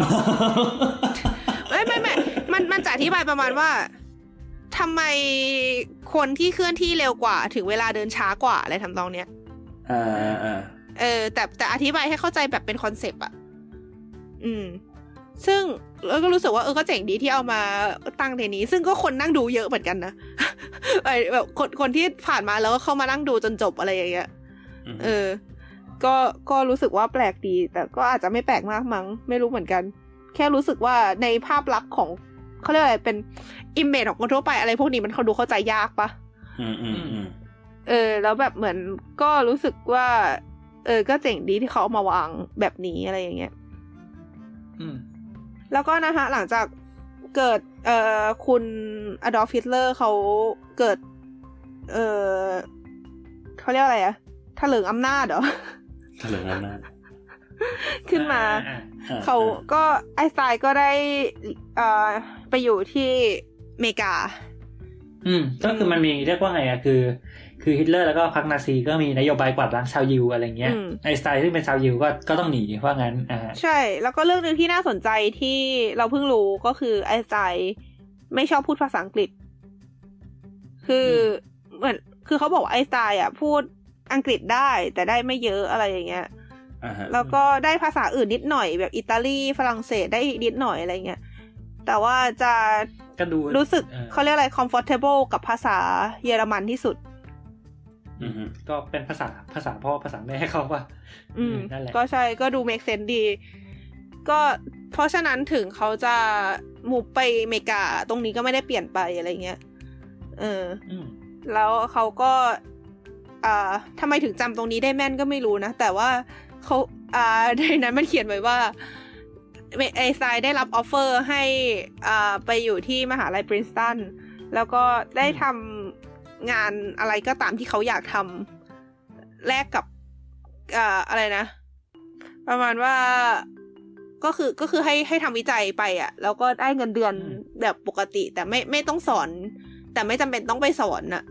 ไม่ไม่ไม่มันมันจะอธิบายประมาณว่าทำไมคนที่เคลื่อนที่เร็วกว่า ถึงเวลาเดินช้ากว่าอะไรทำนองเนี้ยอ่าอ่าอ่าเออแต่แต่อธิบายให้เข้าใจแบบเป็น concept อะอืม ซึ่งแล้วก็รู้สึกว่าเออก็เจ๋งดีที่เอามาตั้งในนี้ ซึ่งก็คนนั่งดูเยอะเหมือนกันนะไอแบบคนคนที่ผ่านมาแล้วก็เข้ามานั่งดูจนจบอะไรอย่างเงี้ยมเออ ก็ก็รู้สึกว่าแปลกดี แต่ก็อาจจะไม่แปลกมากมั้ง ไม่รู้เหมือนกัน แค่รู้สึกว่าในภาพลักษณ์ของเขาเรียกอะไรเป็น image ของคนทั่วไปอะไรพวกนี้มันเขาดูเข้าใจยากปะอืมอืมอืมเออ แล้วแบบเหมือนก็รู้สึกว่า เออ ก็เจ๋งดีที่เขาเอามาวางแบบนี้อะไรอย่างเงี้ย อืม แล้วก็นะคะหลังจากเกิดเอ่อคุณอดอล์ฟฮิตเลอร์เขาเกิด เอ่อเขาเรียกอะไรอะถลึงอำนาจเหรอเถลิงอำนาจขึ้นมาอ่าอ่เขาก็ไอน์สไตน์ก็ได้เอ่อไปอยู่ที่อเมริกา อืม ก็คือมันมีเรียกว่าไงอะคือ คือฮิตเลอร์แล้วก็พรรคนาซีก็มีนโยบายกวาดล้างชาวยิวอะไรเงี้ยอืมไอน์สไตน์ซึ่งเป็นชาวยิวก็ก็ต้องหนีว่างั้นอ่าใช่ แล้วก็เรื่องหนึ่งที่น่าสนใจที่เราเพิ่งรู้ก็คือไอน์สไตน์ไม่ชอบพูดภาษาอังกฤษ คือเหมือนคือเขาบอกว่าไอน์สไตน์อะพูดอังกฤษได้แต่ได้ไม่เยอะอะไรอย่างเงี้ยอ่าฮะแล้วก็ได้ภาษาอื่นนิดหน่อยแบบอิตาลีฝรั่งเศสได้นิดหน่อยอะไรเงี้ยแต่ว่าจะก็ดูรู้สึกออเขาเรียกอะไร comfortable กับภาษาเยอรมันที่สุดอืมอืม ก็เป็นภาษาภาษาพ่อภาษาแม่เขาว่าอืมนั่นแหละก็ใช่ก็ดู make sense ดี ก็เพราะฉะนั้นถึงเขาจะมูฟไปอเมริกาตรงนี้ก็ไม่ได้เปลี่ยนไปอะไรเงี้ยเอออืมแล้วเขาก็อ่าทำไมถึงจำตรงนี้ได้แม่นก็ไม่รู้นะ แต่ว่าเขาอ่าในนั้นมันเขียนไว้ว่าไอไซน์ได้รับออฟเฟอร์ให้อ่าไปอยู่ที่มหาลัยปรินสตันแล้วก็ได้ทำ งานอะไรก็ตามที่เขาอยากทำแลกกับอ่าอะไรนะ ประมาณว่าก็คือก็คือให้ให้ทำวิจัยไปอะ่ะ แล้วก็ได้เงินเดือนอืมแบบปกติ แต่ไม่ไม่ต้องสอน แต่ไม่จำเป็นต้องไปสอนน่ะ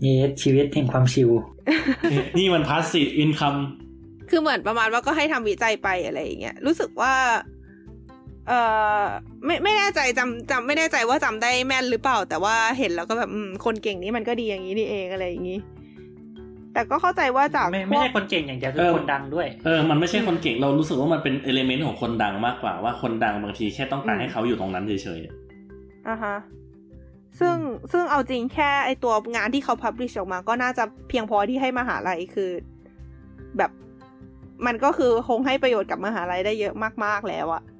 yes ชีวิตแห่งความชิว นี่มัน passive incomeคือเหมือนประมาณว่าก็ให้ทำวิจัยไปอะไรอย่างเงี้ยรู้สึกว่า เออไม่ไม่แน่ใจจำจำไม่แน่ใจว่าจำได้แม่นหรือเปล่า แต่ว่าเห็นแล้วก็แบบอืมคนเก่งนี้มันก็ดีอย่างนี้นี่เองอะไรอย่างนี้ แต่ก็เข้าใจว่าจากพวกไม่ไม่ใช่คนเก่งอย่างเดียวคือเออคนดังด้วยเออมันไม่ใช่คนเก่งเรารู้สึกว่ามันเป็น element ของคนดังมากกว่าว่าคนดังบางทีแค่ต้องการให้เขาอยู่ตรงนั้นเฉยอ่าฮะซึ่งซึ่งเอาจริงแค่ไอตัวงานที่เขา publish ออกมา ก็น่าจะเพียงพอที่ให้มหาลัยคือ แบบมันก็คือคงให้ประโยชน์กับมหาลัยได้เยอะมากๆแล้วอะๆเอเอออ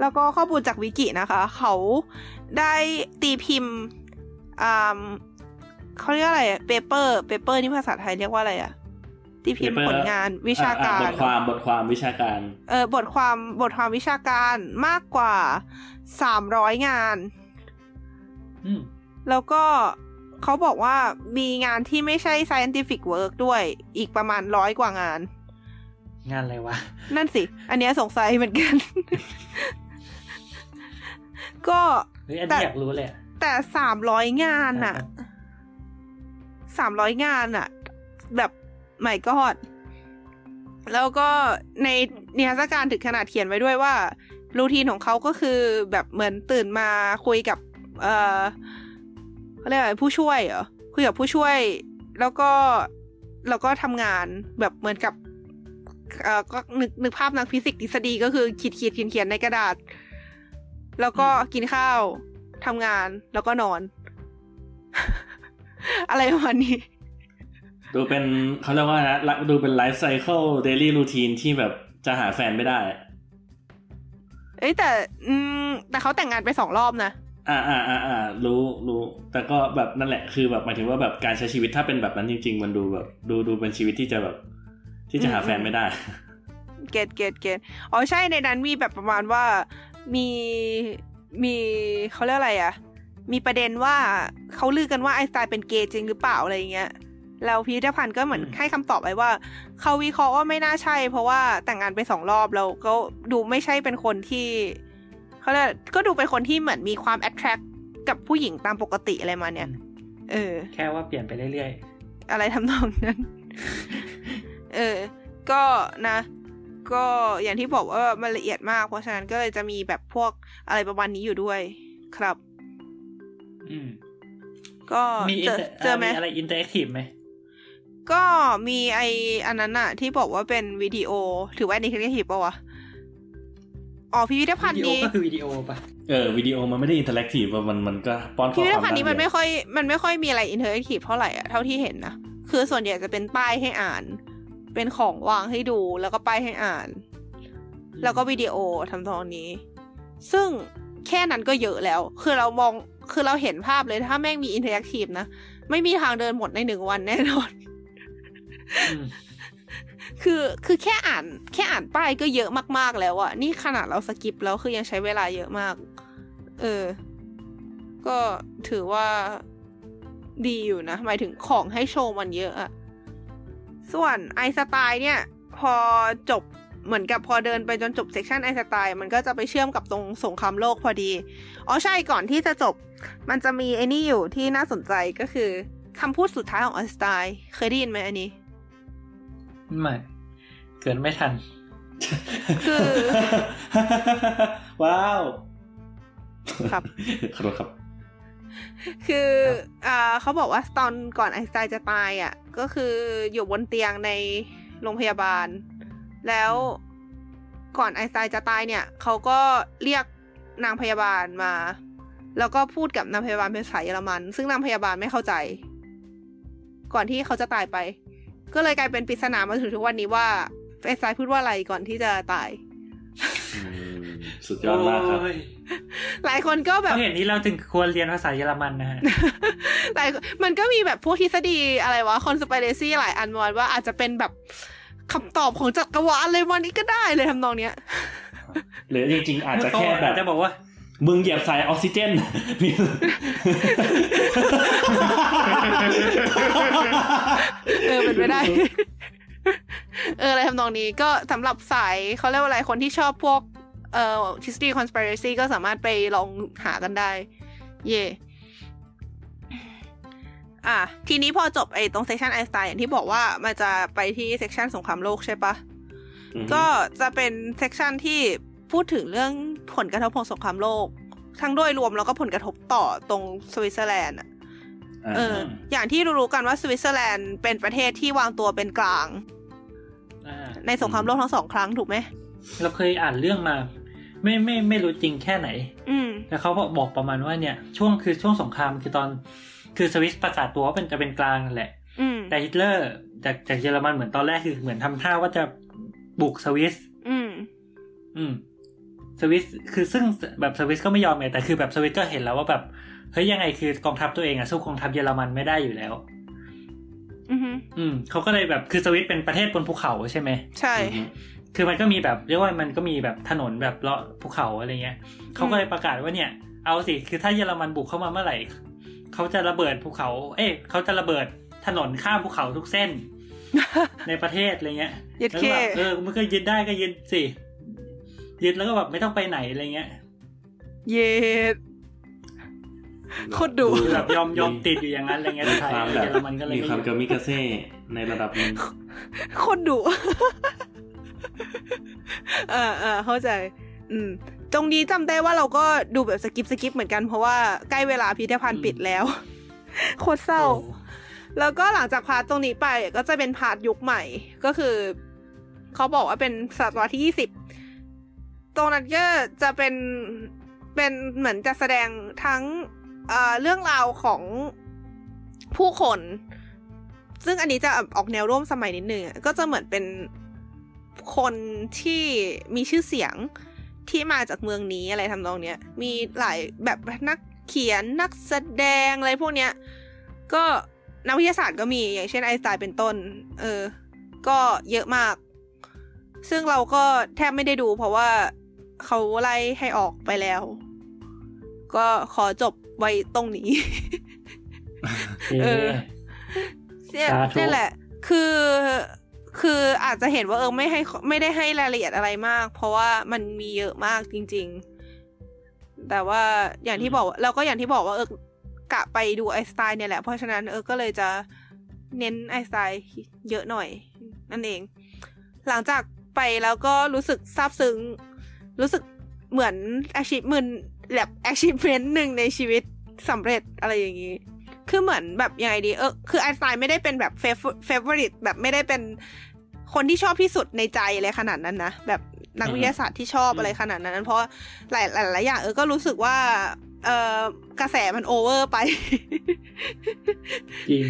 แล้วก็ข้อมูลจากวิกินะคะ เขาได้ตีพิมพ์อ่าเขาเรียกอะไร paper paper นี่ภาษาไทยเรียกว่าอะไรอะตีพิมพ์ paper ผลงานวิชาการอะบทความบทความวิชาการ เออบทความบทความวิชาการมากกว่าสามร้อยงานอืมแล้วก็เขาบอกว่ามีงานที่ไม่ใช่ scientific work ด้วยอีกประมาณร้อยกว่างาน งานอะไรวะ นั่นสิ อันเนี้ยสงสัยเหมือนกัน ก็เฮ้ยอันแต่นี้อยากรู้เลยอะแต่สามร้อยงานอะสามร้อยงานอะแบบใหม่กอดแล้วก็ในนิทรรศการถึงขนาดเขียนไว้ด้วยว่า รูทีนของเขาก็คือแบบเหมือนตื่นมาคุยกับ เออเขาเรียกอะไรผู้ช่วยเหรอคุยกับผู้ช่วย แล้วก็แล้วก็ทำงานแบบเหมือนกับเออ ก็นึกนึกภาพนักฟิสิกส์ทฤษฎีก็คือขีดขีดเขียนเขียนในกระดาษ แล้วก็กินข้าวทำงานแล้วก็นอน อะไรประมาณนี้ ดูเป็นเขาเรียกว่านะละดูเป็น life cycle daily routine ที่แบบจะหาแฟนไม่ได้ เอ้ยแต่ อืม แต่เขาแต่งงานไปสองรอบนะอ่าอ่าอ่าอ่ารู้รู้ แต่ก็แบบนั่นแหละคือแบบหมายถึงว่าแบบการใช้ชีวิตถ้าเป็นแบบนั้นจริง ๆ มันดูแบบ ดูดูเป็นชีวิตที่จะแบบ ที่จะหาแฟนไม่ได้ get get get อ๋อใช่ในนั้นมีแบบประมาณว่ามีมีเขาเรียกอะไรอะมีประเด็นว่าเขาลือกันว่าไอน์สไตน์เป็นเกย์จริงหรือเปล่าอะไรอย่างเงี้ยแล้วพิพิธภัณฑ์ก็เหมือนอืมให้คำตอบไว้ว่า เขาวิเคราะห์ว่าไม่น่าใช่ เพราะว่าแต่งงานไปสองรอบแล้วก็ดูไม่ใช่เป็นคนที่เขาเรียกก็ดูเป็นคนที่เหมือนมีความ attract กับผู้หญิงตามปกติอะไรมาเนี่ย เออ แค่ว่าเปลี่ยนไปเรื่อยอะไรทำนองนั้น เออ ก็นะ ก็อย่างที่บอกว่ามันละเอียดมาก เพราะฉะนั้นก็เลยจะมีแบบพวกอะไรประมาณนี้อยู่ด้วยครับๆอืม ก็มีเจอ inter- เจอไหมมีอะไรอินเตอร์แอคทีฟไหมก็มีไออันนั้นอะที่บอกว่าเป็นวิดีโอ ถือว่าในคลิปทีปะวะ อ๋อพิพิธภัณฑ์วิดีโอนี้ก็คือวิดีโอปะเออวิดีโอมันไม่ได้อินเทอร์แอคทีฟมันมันก็ป้อนข้พิอพิคธวามภัณฑ์นี้ได้มันไม่ค่อยมันไม่ค่อยมีอะไรอินเทอร์แอคทีฟเท่าไหร่อะเท่าที่เห็นนะ คือส่วนใหญ่จะเป็นป้ายให้อ่าน เป็นของวางให้ดูแล้วก็ป้ายให้อ่าน แล้วก็วิดีโอทำนองนี้ ซึ่งแค่นั้นก็เยอะแล้ว คือเรามองคือเราเห็นภาพเลยถ้าแม่งมี interactive นะ ไม่มีทางเดินหมดในหนึ่งวันแน่นอนอืมคือคือแค่อ่าน แค่อ่านป้ายก็เยอะมากๆแล้วอะนี่ขนาดเรา skip แล้วคือยังใช้เวลาเยอะมาก เออ ก็ถือว่าดีอยู่นะ หมายถึงของให้โชว์มันเยอะอะ ส่วนไอน์สไตน์เนี่ย พอจบเหมือนกับพอเดินไปจนจบ section ไอน์สไตน์มันก็จะไปเชื่อมกับตรงสงครามโลกพอดี อ๋อใช่ก่อนที่จะจบ มันจะมีไอ้นี่อยู่ที่น่าสนใจก็คือคำพูดสุดท้ายของไอน์สไตน์เคยได้ยินไหมอันนี้ ไม่เกินไม่ทัน คือ ว้าว ครับขอโทษครับ คืออ่าเขาบอกว่าตอนก่อนไอน์สไตน์จะตายอะ ก็คืออยู่บนเตียงในโรงพยาบาล แล้วก่อนไอน์สไตน์จะตายเนี่ยเขาก็เรียกนางพยาบาลมา แล้วก็พูดกับนางพยาบาลเป็นภาษาเยอรมัน ซึ่งนางพยาบาลไม่เข้าใจ ก่อนที่เขาจะตายไป ก็เลยกลายเป็นปริศนามาถึงทุกวันนี้ว่าไอน์สไตน์พูดว่าอะไรก่อนที่จะตาย สุดยอดมากครับโอ้ยหลายคนก็แบบเพราะเห็นนี้เราถึงควรเรียนภาษาเยอรมันนะฮะหลายมันก็มีแบบพวกทฤษฎีอะไรวะคอน spiracy หลายอันมาว่าอาจจะเป็นแบบคำตอบของจักรวาลเลยวันนี้ก็ได้เลยทำนองเนี้ยหรือจริงๆ อาจจะแค่แบบจะบอกว่า มึงเหยียบสายออกซิเจนมีเออเป็นไปได้เอออะไรทำนองนี้ก็สำหรับสายเขาเรียกว่าอะไรคนที่ชอบพวก เอ่อทฤษฎี conspiracy ก็สามารถไปลองหากันได้ เย่อะ ทีนี้พอจบไอ้ตรงเซ c ชันไอน์สไตน์อย่างที่บอกว่ามันจะไปที่เซ c ชันสงครามโลกใช่ปะ ก็จะเป็นเซ c ชันที่พพูดถึงเรื่องผลกระทบของสงครามโลก ทั้งโดยรวมแล้วก็ผลกระทบต่อตรงสวิตเซอร์แลนด์อะอ่าเออ อย่างที่รู้ๆกันว่าสวิตเซอร์แลนด์เป็นประเทศที่วางตัวเป็นกลางอ่าในสงครามโลกทั้งสองครั้งถูกไหม เราเคยอ่านเรื่องมา ไม่ไม่ไม่รู้จริงแค่ไหน อืมแต่เขาบอกบอกประมาณว่าเนี่ย ช่วงคือช่วงสงครามคือตอน คือสวิสประกาศตัวว่าเป็นจะเป็นกลางนั่นแหละอืมแต่ฮิตเลอร์จากจากเยอรมันเหมือนตอนแรกคือเหมือนทำท่าว่าจะบุกสวิส อืม อืม สวิสคือซึ่งแบบสวิสก็ไม่ยอมไงแต่คือแบบสวิสก็เห็นแล้วว่าแบบเฮ้ยยังไงคือกองทัพตัวเองอะสู้กองทัพเยอรมันไม่ได้อยู่แล้ว อือฮึอืมเขาก็เลยแบบคือสวิสเป็นประเทศบนภูเขาใช่ไหมใช่อืม คือมันก็มีแบบเรียกว่ามันก็มีแบบถนนแบบเลาะภูเขาอะไรเงี้ยเขาก็เลยประกาศว่าเนี่ย เอาสิคือถ้าเยอรมันบุกเข้ามาเมื่อไหร่เขาจะระเบิดภูเขา เอ๊ะเขาจะระเบิดถนนข้ามภูเขาทุกเส้น ในประเทศอะไรเงี้ยยึดแล้วเคก็แบบเออมันก็ยึดได้ก็ยึดสิยึดแล้วก็แบบไม่ต้องไปไหนอะไรเงี้ย เย็ดโคตรดุคือแบบยอมยอมติดอยู่อย่างนั้นอะไรเงี้ยมีไทยความแบบเยอรมันก็เลยมีไม่ความอยู่กามิกาเซ่ในระดับหนึงโคตรดุ เออเออเข้าใจ อืม ตรงนี้จำได้ว่าเราก็ดูแบบสกิปสกิปเหมือนกันเพราะว่าใกล้เวลาพิพิธภัณฑ์ปิดแล้ว โคตรเศร้าโอ้แล้วก็หลังจาก part ตรงนี้ไปก็จะเป็น part ยุคใหม่ ก็คือเขาบอกว่าเป็นศตวรรษที่ยี่สิบตรงนั้นก็จะเป็นเป็นเหมือนจะแสดงทั้งเอ่อเรื่องราวของผู้คน ซึ่งอันนี้จะออกแนวร่วมสมัยนิดนึงอะก็จะเหมือนเป็น คนที่มีชื่อเสียงที่มาจากเมืองนี้อะไรทำนองเนี้ย มีหลายแบบนักเขียนนักแสดงอะไรพวกเนี้ย ก็นักวิทยาศาสตร์ก็มีอย่างเช่นไอน์สไตน์เป็นต้น เออ ก็เยอะมาก ซึ่งเราก็แทบไม่ได้ดู เพราะว่าเขาไล่ให้ออกไปแล้ว ก็ขอจบไว้ตรงนี้โอเคเออเนี่ยสาธุนี่แหละ คือ คืออาจจะเห็นว่าเออไม่ให้ไม่ได้ให้รายละเอียดอะไรมาก เพราะว่ามันมีเยอะมากจริง ๆ แต่ว่าอย่างที่บอกแล้วก็อย่างที่บอกว่าเออกะไปดูไอสไตน์เนี่ยแหละ เพราะฉะนั้นเออก็เลยจะเน้นไอสไตน์เยอะหน่อย นั่นเอง หลังจากไปแล้วก็รู้สึกซาบซึ้ง รู้สึกเหมือน achievement แบบ achievement หนึ่งในชีวิตสำเร็จอะไรอย่างนี้ คือเหมือนแบบยังไงดีเออคือไอน์สไตน์ไม่ได้เป็นแบบ fav- favorite แบบไม่ได้เป็นคนที่ชอบที่สุดในใจอะไรขนาดนั้นนะแบบนักวิทยาศาสตร์ที่ชอบอะไรขนาดนั้น เพราะหลายหลายหลายอย่างเออก็รู้สึกว่า เออกระแสมันโอเวอร์ไปจริง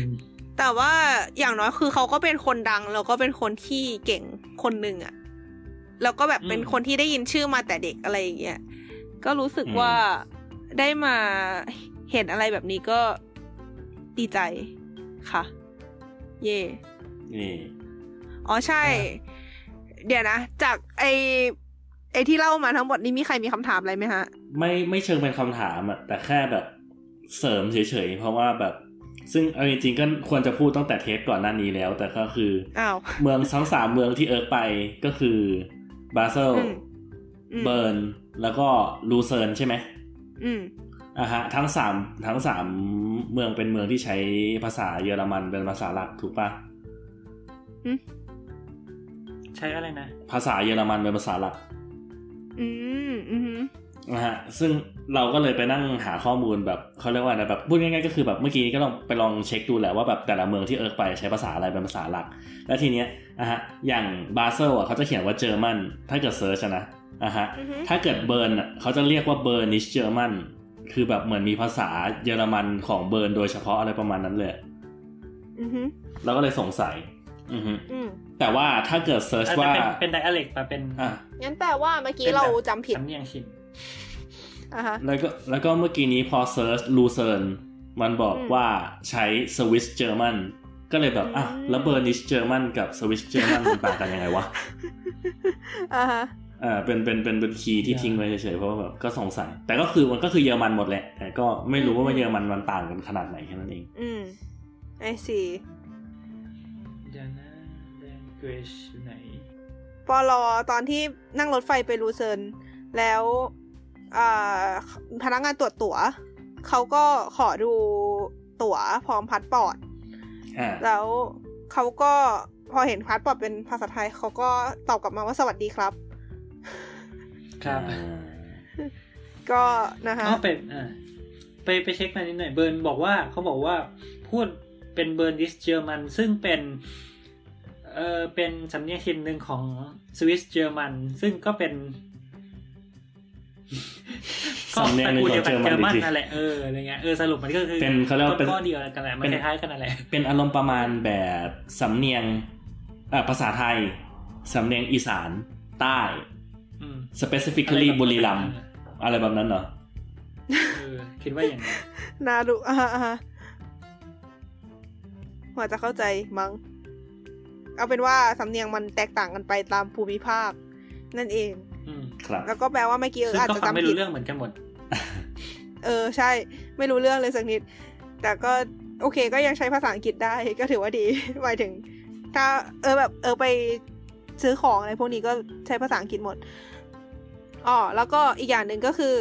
แต่ว่าอย่างน้อยคือเขาก็เป็นคนดัง แล้วก็เป็นคนที่เก่งคนหนึ่งอะแล้วก็แบบเป็นอืมคนที่ได้ยินชื่อมาแต่เด็กอะไรอย่างเงี้ยก็รู้สึกอืมว่าได้มาเห็นอะไรแบบนี้ก็ ดีใจค่ะ เย่นี่อ๋อใช่ เดี๋ยวนะ จากไอไอที่เล่ามาทั้งหมดนี้มีใครมีคำถามอะไรไหมฮะ ไม่ไม่เชิงเป็นคำถามอะแต่แค่แบบเสริมเฉยๆเพราะว่าแบบซึ่งเอาจริงๆก็ควรจะพูดตั้งแต่เทปก่อนหน้านี้แล้ว แต่ก็คืออ้าวเมืองทั้งสามเมืองที่เอิร์กไปก็คือบาเซลอืมอืมเบิร์นแล้วก็ลูเซิร์นใช่ไหมอืม อะฮะทั้งสามทั้งสามเมืองเป็นเมืองที่ใช้ภาษาเยอรมันเป็นภาษาหลักถูกปะใช้อะไรนะ ภาษาเยอรมันเป็นภาษาหลัก อืมอืมนะฮะซึ่งเราก็เลยไปนั่งหาข้อมูลแบบเขาเรียกว่าอะไรแบบพูดง่ายๆก็คือแบบเมื่อกี้ก็ลองไปลองเช็คดูแหละว่าแบบแต่ละเมืองที่เอิร์กไปใช้ภาษาอะไรเป็นภาษาหลัก แล้วทีเนี้ยนะฮะอย่างบาเซลอะเขาจะเขียนว่า German ถ้าเกิด search อะนะอะฮะอือฮึถ้าเกิดเบิร์นอะเขาจะเรียกว่า Bernese German คือแบบเหมือนมีภาษาเยอรมันของเบิร์นโดยเฉพาะอะไรประมาณนั้นเลยอืมเราก็เลยสงสัย อือฮึอืมแต่ว่าถ้าเกิด search อาจจะว่าเป็นเป็น dialect มาเป็นอะงั้นแปลว่าเมื่อกี้เป็นแบบเราจำผิดสำเนียงถิ่นอะฮะแล้วก็แล้วก็เมื่อกี้นี้พอ search ลูเซิร์นมันบอกอืมว่าใช้ Swiss German ก็เลยแบบอะอืมแล้ว Bernese German กับ Swiss German มันต่างกันยังไงวะอ่าฮะ อ่าเป็นเป็นเป็นเป็น key ที่ทิ้งไว้เฉยๆเพราะว่าแบบก็สงสัย แต่ก็คือมันก็คือเยอรมันหมดแหละ แต่ก็ไม่รู้ว่าเยอรมันมันต่างกันขนาดไหนแค่นั้นเอง อืม I seeเดี๋ยวนะ language อยู่ไหนปอลอตอนที่นั่งรถไฟไปลูเซิร์นแล้วอ่าพนักงานตรวจตั๋วเขาก็ขอดูตั๋วพร้อมพาสปอร์ตอ่าแล้วเขาก็พอเห็นพาสปอร์ตเป็นภาษาไทยเขาก็ตอบกลับมาว่าสวัสดีครับ ครับอ่าก็นะคะอ๋อเป็นอ่าไปไปเช็คมานิดหน่อยเบิร์นบอกว่าเขาบอกว่าพูดเป็นเบิร์นดิสเยอรมัน ซึ่งเป็นเออเป็นสำเนียงถิ่นหนึ่งของสวิสเยอรมัน ซึ่งก็เป็นสำเนียงหนึ่งของ German เยอรมันอีกทีนั่นแหละเอออะไรเงี้ยเออสรุปมันก็คือเป็นเขาเรียกว่าเป็นข้อเดียวกันแหละมันเป็นคล้ายๆกันนั่นแหละเป็นอารมณ์ประมาณแบบสำเนียงอ่าภาษาไทยสำเนียงอีสานใต้อืม specifically บุรีรัมย์อะไรแบบนั้นเหรอเออคิดว่าอย่างนั้นนาดูอ่าฮะอ่าฮะพอจะเข้าใจมั้ง เอาเป็นว่าสำเนียงมันแตกต่างกันไปตามภูมิภาค นั่นเองอืมครับ แล้วก็แปลว่าเมื่อกี้เออซึ่งอาจก็จะฟังไม่จำผิรู้ดเรื่องเหมือนกันหมด เออใช่ ไม่รู้เรื่องเลยสักนิด แต่ก็โอเคก็ยังใช้ภาษาอังกฤษได้ก็ถือว่าดีหมายถึง ถ้า เออแบบ เออไปซื้อของอะไรพวกนี้ก็ใช้ภาษาอังกฤษหมด อ๋อแล้วก็อีกอย่างหนึ่งก็คือ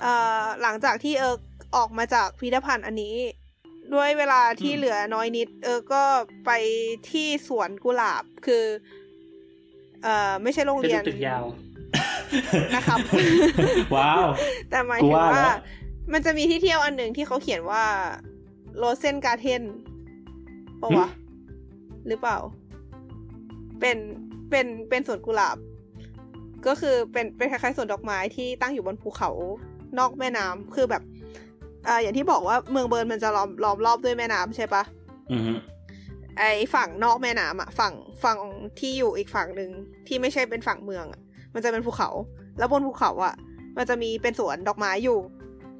เอ่อหลังจากที่เออออกมาจากพิพิธภัณฑ์อันนี้ ด้วยเวลาที่อืมเหลือน้อยนิด เออก็ไปที่สวนกุหลาบคือ เอ่อไม่ใช่โรงเป็นเรียนตึกยาวนะครับ ว้าว แต่หมายกูถึงว่าว่าแล้วมันจะมีที่เที่ยวอันหนึ่งที่เขาเขียนว่าโรเซนการ์เทนปะวะ หรือเปล่า เป็นเป็นเป็นสวนกุหลาบ ก็คือเป็นเป็นคล้ายๆสวนดอกไม้ที่ตั้งอยู่บนภูเขานอกแม่น้ำคือแบบอ่าอย่างที่บอกว่าเมืองเบิร์นมันจะล้อมล้อมรอบด้วยแม่น้ำใช่ปะอือฮึไอฝั่งนอกแม่น้ำอะฝั่งฝั่งที่อยู่อีกฝั่งหนึ่งที่ไม่ใช่เป็นฝั่งเมืองอะมันจะเป็นภูเขา แล้วบนภูเขาอะมันจะมีเป็นสวนดอกไม้อยู่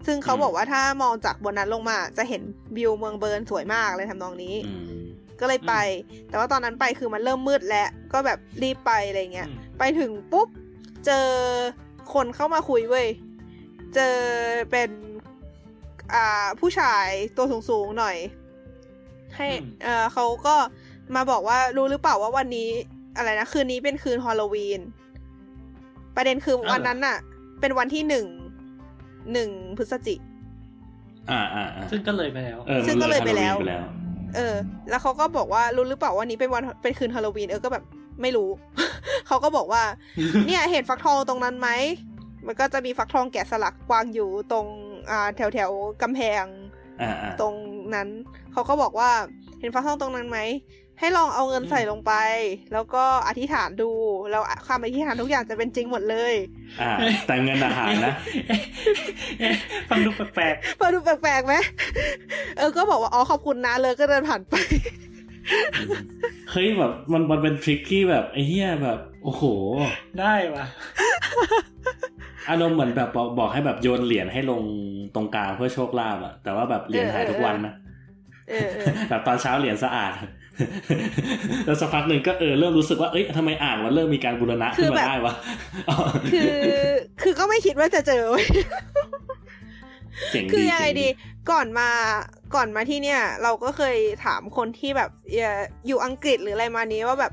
ซึ่งเขาบอกว่าถ้ามองจากบนนั้นลงมาจะเห็นวิวเมืองเบิร์นสวยมากเลยทำนองนี้อืมก็เลยไป แต่ว่าตอนนั้นไปคือมันเริ่มมืดแล้ว ก็แบบรีบไปอะไรเงี้ยอืมไปถึงปุ๊บ เจอคนเข้ามาคุยเว้ย เจอเป็นอ่าผู้ชายตัวสูงๆหน่อย ให้อืมเออเขาก็มาบอกว่ารู้หรือเปล่าว่าวันนี้อะไรนะคืนนี้เป็นคืนฮอลโลวีน ประเด็นคือวันนั้นน่ะ เป็นวันที่หนึ่งหนึ่งพฤศจิ อ่าอ่าอ่าซึ่งก็เลยไปแล้วเออซึ่งก็เลยไปแล้วมันเลย Halloween เออ แล้วเขาก็บอกว่ารู้หรือเปล่าว่านี้เป็นวันเป็นคืนฮาโลวีนเออก็แบบ ไม่รู้ เขาก็บอกว่า เนี่ยเห็นฟักทองตรงนั้นไหม มันก็จะมีฟักทองแกะสลักวางอยู่ตรงอ่าแถวแถวๆกำแพงอ่าอ่าตรงนั้น เขาก็บอกว่าเห็นฟักทองตรงนั้นไหม ให้ลองเอาเงินใส่ลงไป แล้วก็อธิษฐานดู แล้วคำอธิษฐานทุกอย่างจะเป็นจริงหมดเลย อ่า แต่เงินอาหารนะ ฟังดูแปลกพอดูแปลกๆไหมเออ ก็บอกว่า อ๋อ ขอบคุณนะ เลยก็เดินผ่านไป เฮ้ยแบบมันมันเป็นทริคที่แบบไอ้เหี้ยแบบ โอ้โหๆได้ว่ะอารมณ์เหมือนแบบบอกบอกให้แบบโยนเหรียญให้ลงตรงกลางเพื่อโชคลาภอะแต่ว่าแบบเหรียญหายทุกวันนะเออเออแบบตอนเช้าเหรียญสะอาดแล้วสักพักหนึ่งก็เออเริ่มรู้สึกว่าเอ้ยทำไมอ่างมันเริ่มมีการบูรณะขึ้นมาได้วะคือคือก็ไม่คิดว่าจะเจอเว้ยเจ๋งดีคือยังไงเจ๋ดี ก่อนมา ก่อนมาที่เนี่ย เราก็เคยถามคนที่แบบเอ่ออยู่อังกฤษหรืออะไรมานี้ว่าแบบ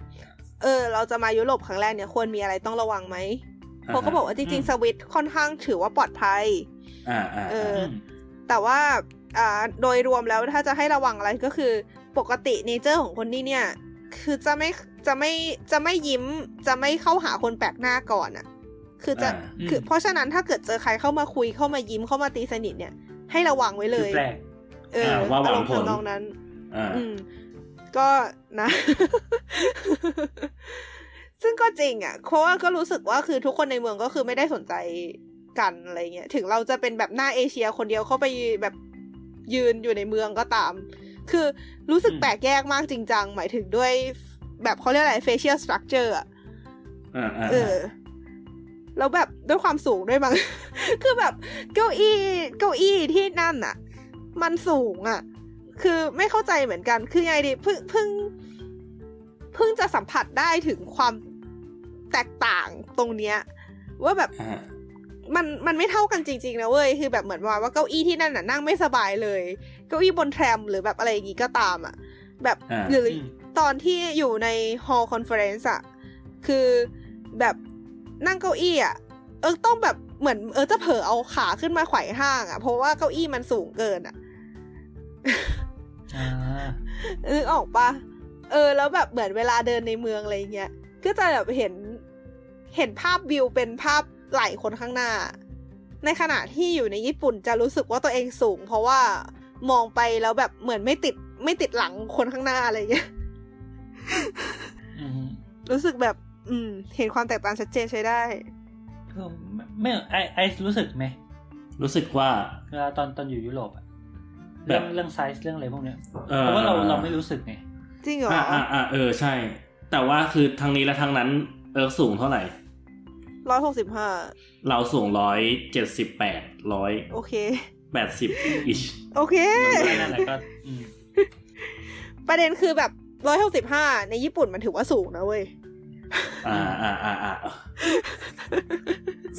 เออ เราจะมายุโรปครั้งแรกเนี่ยควรมีอะไรต้องระวังไหมเขาก็บอกว่าจริงอืมๆสวิตค่อนข้างถือว่าปลอดภัยอ่าอ่าเอออืมแต่ว่าอ่าโดยรวมแล้วถ้าจะให้ระวังอะไรก็คือปกติเนเจอร์ของคนที่เนี่ย คือจะไม่จะไม่จะไม่ยิ้มจะไม่เข้าหาคนแปลกหน้าก่อนอะคือจะอ่าคือเพราะฉะนั้นถ้าเกิดเจอใครเข้ามาคุยเข้ามายิ้มเข้ามาตีสนิทเนี่ย ให้ระวังไว้เลคือยแปลก เออว่าหวังอารมณ์ผลทำนองนั้นอ่าอืมก็นะ ซึ่งก็จริงอะเพราะว่าก็รู้สึกว่าคือทุกคนในเมืองก็คือไม่ได้สนใจกันอะไรเงี้ย ถึงเราจะเป็นแบบหน้าเอเชียคนเดียวเข้าไปแบบยืนอยู่ในเมืองก็ตาม คือรู้สึกอืมแปลกแยกมากจริงจังหมายถึงด้วยแบบเขาเรียกอะไร facial structure อะอ่าอ่าเออแล้วแบบด้วยความสูงด้วยมั้ง คือแบบเก้าอี้เก้าอี้ที่นั่นอะ มันสูงอะคือไม่เข้าใจเหมือนกัน คือยังไงดีเพิ่งเพิ่งเพิ่งจะสัมผัสได้ถึงความแตกต่างตรงเนี้ย ว่าแบบอ่ามันมันไม่เท่ากันจริงๆนะเว้ยคือแบบเหมือนว่าว่าเก้าอี้ที่นั่นน่ะนั่งไม่สบายเลย เก้าอี้บน tram หรือแบบอะไรอย่างงี้ก็ตามอะ แบบอ่าหรืออืมตอนที่อยู่ใน hall conference อะคือแบบนั่งเก้าอี้อะเออต้องแบบเหมือนเออจะเผลอเอาขาขึ้นมาไขว่ห้างอะเพราะว่าเก้าอี้มันสูงเกินอะอ่า นึกออกปะเออ แล้วแบบเหมือนเวลาเดินในเมืองอะไรเงี้ย ก็จะแบบเห็นเห็นภาพวิวเป็นภาพไหล่คนข้างหน้า ในขณะที่อยู่ในญี่ปุ่นจะรู้สึกว่าตัวเองสูง เพราะว่ามองไปแล้วแบบเหมือนไม่ติดไม่ติดหลังคนข้างหน้าอะไรอย่างเงี้ยอืมรู้สึกแบบ อืม เห็นความแตกต่างชัดเจนใช้ได้คือไม่ไม่ไอไอรู้สึกไหม รู้สึกว่าเวลาตอนตอนอยู่ยุโรปอะแบบ เรื่องเรื่องไซส์เรื่องอะไรพวกเนี้ยอ่อเพราะว่าเราเราไม่รู้สึกไงจริงเหรออ่าอ่าอ่าเออใช่ แต่ว่าคือทางนี้และทางนั้นเอิร์กสูงเท่าไหร่ร้อยหกสิบห้าเราสูงร้อยเจ็ดสิบแปดร้อยโอเคแปดสิบ ishโอเคนั่นแหละก็อืมประเด็นคือแบบร้อยหกสิบห้าในญี่ปุ่นมันถือว่าสูงนะเว้ยอ่าอ่าอ่าอ่า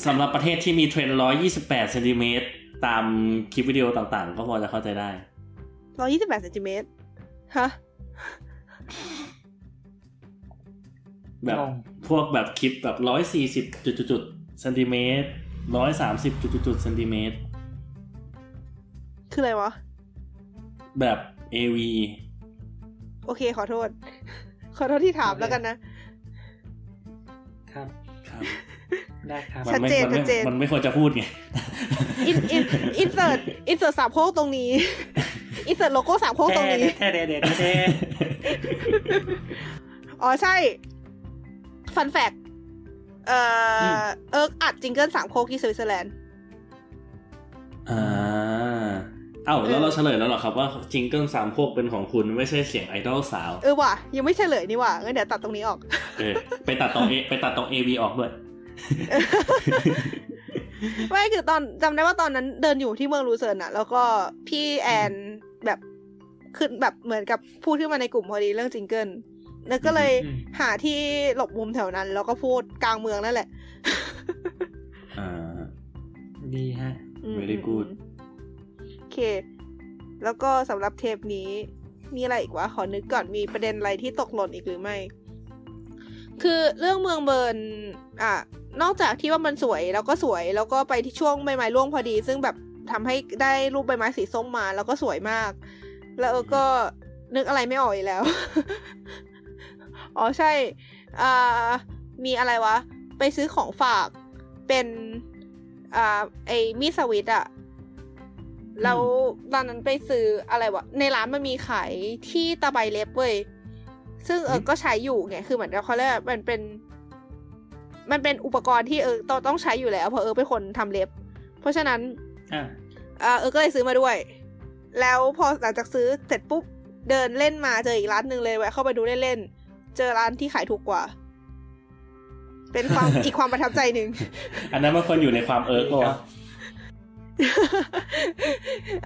สำหรับประเทศที่มีเทรนด์ร้อยยี่สิบแปดเซนติเมตร ตามคลิปวิดีโอต่างๆ ก็พอจะเข้าใจได้ร้อยยี่สิบแปดเซนติเมตรฮะแบบงงพวกแบบคลิปแบบร้อยสี่สิบจุดจุดๆเซนติเมตรร้อยสามสิบจุดจุดๆเซนติเมตร คืออะไรวะ แบบ AV โอเคขอโทษ ขอโทษที่ถามแล้วกันนะ ครับ ครับ ได้ครับมันไม่ชัดเจนมันชัดเจนมันไม่ควรจะพูดไง in in insert insert สามโคกตรงนี้ insert โลโก้สามโคกตรงนี้แท้แท้แท้แท้แท้อ๋อใช่fun fact เอ่ออเอิร์กอัด jingle สามโคกที่สวิตเซอร์แลนด์อ่าเอ้าเอแล้วอเราเฉลยแล้วเหรอครับว่า jingle สามโคกเป็นของคุณไม่ใช่เสียงไอดอลสาว เออว่ะยังไม่เฉลยนี่ว่ะงั้นเดี๋ยวตัดตรงนี้ออก เออไปตัดตรงเอไปตัดตรง AV ออกด้วย ไม่คือตอนจำได้ว่าตอนนั้นเดินอยู่ที่เมืองลูเซิร์นอะแล้วก็พี่แอนแบบขึ้นแบบเหมือนกับพูดขึ้นมาในกลุ่มพอดีเรื่องจิงเกิลแล้วก็เลยอืมหาที่หลบมุมแถวนั้น แล้วก็พูดกลางเมืองนั่นแหละอ่าดีฮะอืม Very good โอเค แล้วก็สำหรับเทปนี้มีอะไรอีกวะ ขอนึกก่อนมีประเด็นอะไรที่ตกหล่นอีกหรือไม่ คือเรื่องเมืองเบิร์นอะนอกจากที่ว่ามันสวยแล้วก็สวยแล้วก็ไปที่ช่วงใบไม้ร่วงพอดี ซึ่งแบบทำให้ได้รูปใบไม้สีส้มมา แล้วก็สวยมาก แล้วก็นึกอะไรไม่ออกอีกแล้ว อ๋อใช่ อ่า มีอะไรวะ ไปซื้อของฝากเป็น อ่า ไอ้มีดสวิตอะแล้วตอนนั้นไปซื้ออะไรวะ ในร้านมันมีขายที่ตะไบเล็บเว้ย ซึ่งเออก็ใช้อยู่ไงคือเหมือนกับเขาเรียกว่ามันเป็น มันเป็นอุปกรณ์ที่เออต้องต้องใช้อยู่แล้วเพราะเออเป็นคนทำเล็บ เพราะฉะนั้นอ่าอ่าเออก็เลยซื้อมาด้วย แล้วพอหลังจากซื้อเสร็จปุ๊บเดินเล่นมาเจออีกร้านหนึ่งเลยแวะเข้าไปดูเล่นๆเจอร้านที่ขายถูกกว่า เป็นความอีกความประทับใจหนึ่งอันนั้นมันควรอยู่ในความเอิร์กเหรอ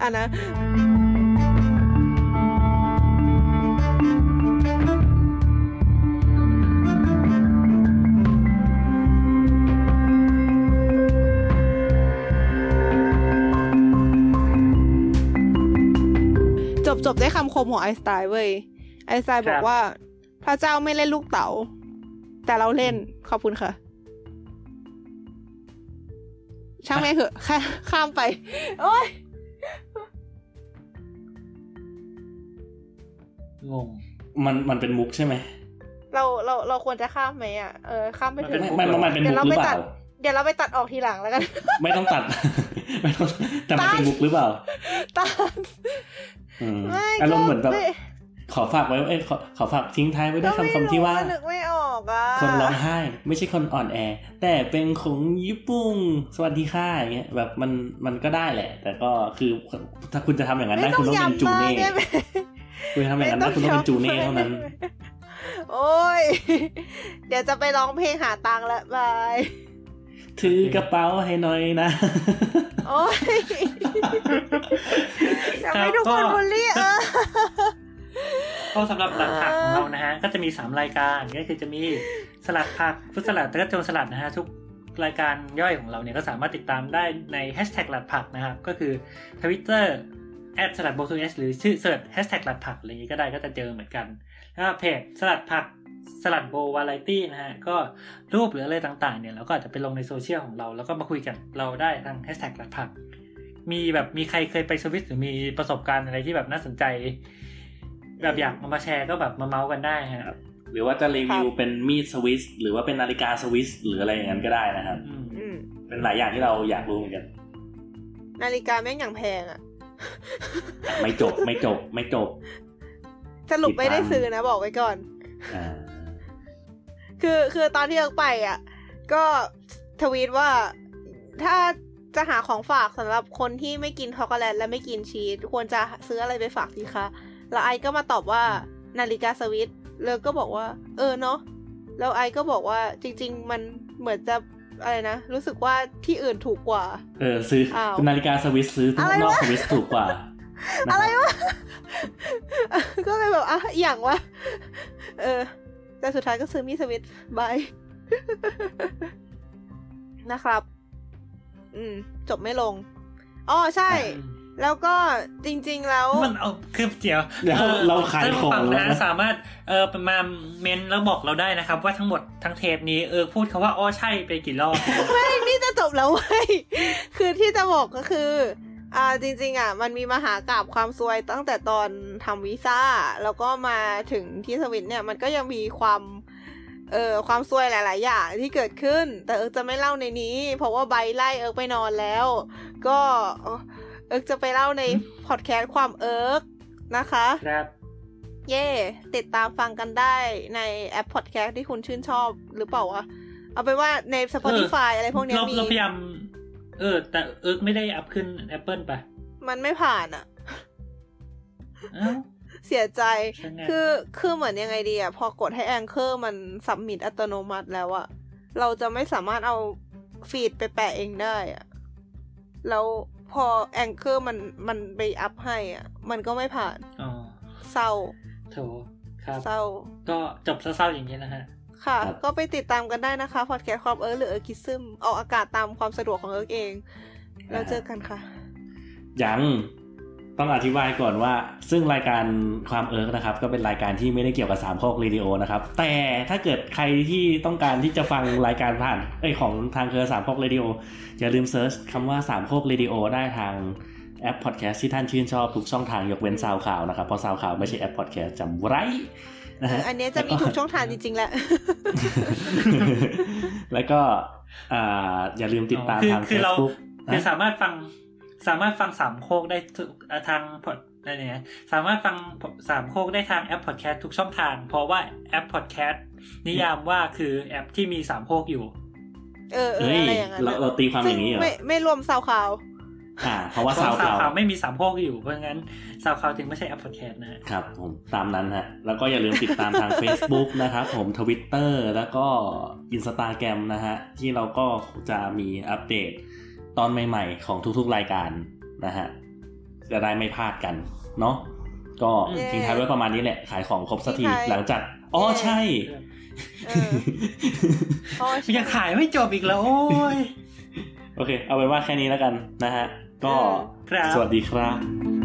อะน จบจบได้วยคำคมของไอน์สไตน์เว้ยไอน์สไตน์บอครักบว่า พระเจ้าไม่เล่นลูกเต๋า แต่เราเล่นขอบคุณค่ะ ช่างแม่งเถอะข้าข้ามไป โอ้ยงงมันมันเป็นมุกใช่ไหม เราเราเราควรจะข้ามไหมอะเออข้ามไปเถเป็นอะมุกมันมันมันเป็นมุกหรือเปล่าเดี๋ยวเราไปตัดออกทีหลังแล้วกัน ไม่ต้องตัด ไม่ต้องแต่มันเป็นมุกหรือเปล่า ตัด อืมไม่อารมณ์เหมือนแบบไขอฝากไว้เอ้ยขอขอฝากทิ้งท้ายไว้ด้วยก็ไม่คำคำที่ว่ารู้นึกไม่ออกอะคนร้องไห้ ไม่ใช่คนอ่อนแอ แต่เป็นของญี่ปุ่นสวัสดีค่ะอย่างเงี้ยแบบมันมันก็ได้แหละ แต่ก็คือถ้าคุณจะทำอย่างนั้นได้ไม่ต้คุอณงต้องเป็นจูย้ำมากเน่ได้ไหมคุณจะทำอย่างนั้นได้คุณต้องเป็นจูเน่เท่านั้น โอ้ย เดี๋ยวจะไปร้องเพลงหาตังค์ละบาย ถือกระเป๋าให้หน่อยนะ โอ้ยจะไม่ทุกคนบูลลี่เออก็สำหรับหลักผักของเรานะฮะ ก็จะมีสามรายการก็คือจะมีสลัดผักฟุตสลัดแล้วก็โจรสลัดนะฮะทุกรายการย่อยของเราเนี่ยก็สามารถติดตามได้ในแฮชแท็กหลัดผักนะครับ ก็คือทวิตเตอร์แอดสลัดโบทูเอสหรือชื่อเสิร์ชแฮชแท็กหลัดผักอะไรอย่างนี้ก็ได้ก็จะเจอเหมือนกัน แล้วก็เพจสลัดผัก สลัดโบวาไรตี้นะฮะ ก็รูปหรืออะไรต่างๆเนี่ยเราก็อาจจะไปลงในโซเชียลของเรา แล้วก็มาคุยกันเราได้ทางแฮชแท็กหลัดผัก มีแบบมีใครเคยไปสวิตหรือมีประสบการณ์อะไรที่แบบน่าสนใจ แบบอยากมามาแชร์ก็แบบมาเมาส์กันได้ฮะหรือว่าจะรีวิวครับเป็นมีดสวิสหรือว่าเป็นนาฬิกาสวิสหรืออะไรอย่างนั้นก็ได้นะครับอืมอืมเป็นหลายอย่างที่เราอยากรู้เหมือนกัน นาฬิกาแม่งอย่างแพงอะไม่จบไม่จบไม่จบสรุปไม่ได้ซื้อนะบอกไว้ก่อน อ่า คือคือตอนที่เอิร์กไปอะ ก็ทวีตว่าถ้าจะหาของฝากสำหรับคนที่ไม่กินช็อกโกแลตและไม่กินชีสควรจะซื้ออะไรไปฝากดีคะแล้วไอก็มาตอบว่านาฬิกาสวิตแล้วก็บอกว่า เออเนาะแล้วไอก็บอกว่าจริง ๆ มันเหมือนจะอะไรนะ รู้สึกว่าที่อื่นถูกกว่า เออซื้ออ้าวนาฬิกาสวิสซื้ออะไรวะนอกสวิสถูกกว่านะคบอะไรวะ ก็เลยแบบอะอหย่างวะเออ แต่สุดท้ายก็ซื้อมีสวิตบายนะครับ อืม จบไม่ลงอ๋อใช่ แล้วก็จริง ๆ แล้ว มันเอาคือเดี๋ยวเดี๋ยวออเราขายของท่นผู้ฟัแล้วนะนะสามารถเออมาเมนแล้วบอกเราได้นะครับ ว่าทั้งหมดทั้งเทปนี้เออพูดคาว่าอ้อใช่ไปกี่รอบไม่นี่จะจบแล้วเว้ยคือที่จะบอกก็คือ อ่าจริงๆอะมันมีมหากราบความซวยตั้งแต่ตอนทำวีซ่า แล้วก็มาถึงที่สวิตเนี่ยมันก็ยังมีความเอ่อความซวยหลาย ๆ อย่างที่เกิดขึ้น แต่เอิร์กจะไม่เล่าในนี้ เพราะว่าไบร์ทไล่เอิร์กไปนอนแล้ว ก็เอิร์กจะไปเล่าในพอดแคสต์ความเอิร์กนะคะครับเย่ติดตามฟังกันได้ในแอปพอดแคสต์ที่คุณชื่นชอบหรือเปล่าวะเอาเป็นว่าใน Spotify อะไรพวกเนี้ยเรามีเราพยายาม เออ แต่เอิร์กไม่ได้อัพขึ้น Apple ปะมันไม่ผ่านอะอ้าวเสียใจใช่ไงคือ คือเหมือนยังไงดีอะพอกดให้ Anchor มัน submit อัตโนมัติแล้วอะเราจะไม่สามารถเอา feed ไปแปะเองได้อะแล้วพอ Anchor มัน มันไปอัพให้อะมันก็ไม่ผ่าน อ๋อ เศร้าโถครับ เศร้า ก็จบเศร้าๆอย่างนี้นะฮะ ค่ะครับก็ไปติดตามกันได้นะคะพอดแคสต์ความเอิร์กหรือเอิร์กิซึมออกอากาศตามความสะดวกของเอิร์กเองแล้วเจอกันค่ะ ยังต้องอธิบายก่อนว่า ซึ่งรายการความเอิร์กนะครับ ก็เป็นรายการที่ไม่ได้เกี่ยวกับสามโอนะครับ แต่ถ้าเกิดใครที่ต้องการที่จะฟังรายการผ่านเอ้ยของทางเครือสามโออย่าลืม search คำว่าสามโอได้ทางแอปพอดแคสต์ที่ท่านชื่นชอบทุกช่องทางยกเว้นซาวข่าวนะครับเพราะซาวข่าวไม่ใช่แอปพอดแคสต์จำไว้นะฮะ อันเนี้ยจะมีทุกช่องทางจริง ๆแหละแล้วก็อ่าอย่าลืมติดตามคือทางคือเรา Facebook คือนะสามารถฟังสามารถฟังสามโคกได้ทุกอะทางพอดอะไรเนี่ยสามารถฟังสามโคกได้ทางแอปพอดแคสต์ทุกช่องทาง เพราะว่าแอปพอดแคสต์นิยามว่าคือแอปที่มีสามโคกอยู่ เออเออเฮ้ยอะไรอย่างนั้นเราอะเราตีความอย่างนี้เหรอซึ่ไม่ไม่รวมซาวข่าว อ่าเพราะว่าเพราะซาวซาวข่าวข่าวไม่มีสามโคกอยู่เพราะงั้นซาวข่าวจึงไม่ใช่แอปพอดแคสต์นะฮะครับผมตามนั้นฮะแล้วก็อย่าลืมติดตามทาง Facebook นะครับผม Twitter แล้วก็ Instagram นะฮะที่เราก็จะมีอัปเดตตอนใหม่ ๆ ของทุกๆรายการนะฮะจะได้ไม่พลาดกันเนาะก็เย้ทิ้งท้ายไว้ประมาณนี้แหละขายของครบสักทีทิ้งท้ายหลังจากอ๋อเย้ใช่เอออ๋อใช่ยังขายไม่จบอีกแล้วโอ้ยโอเค เอาเป็นว่าแค่นี้แล้วกันนะฮะ ก็เออครับสวัสดีครับ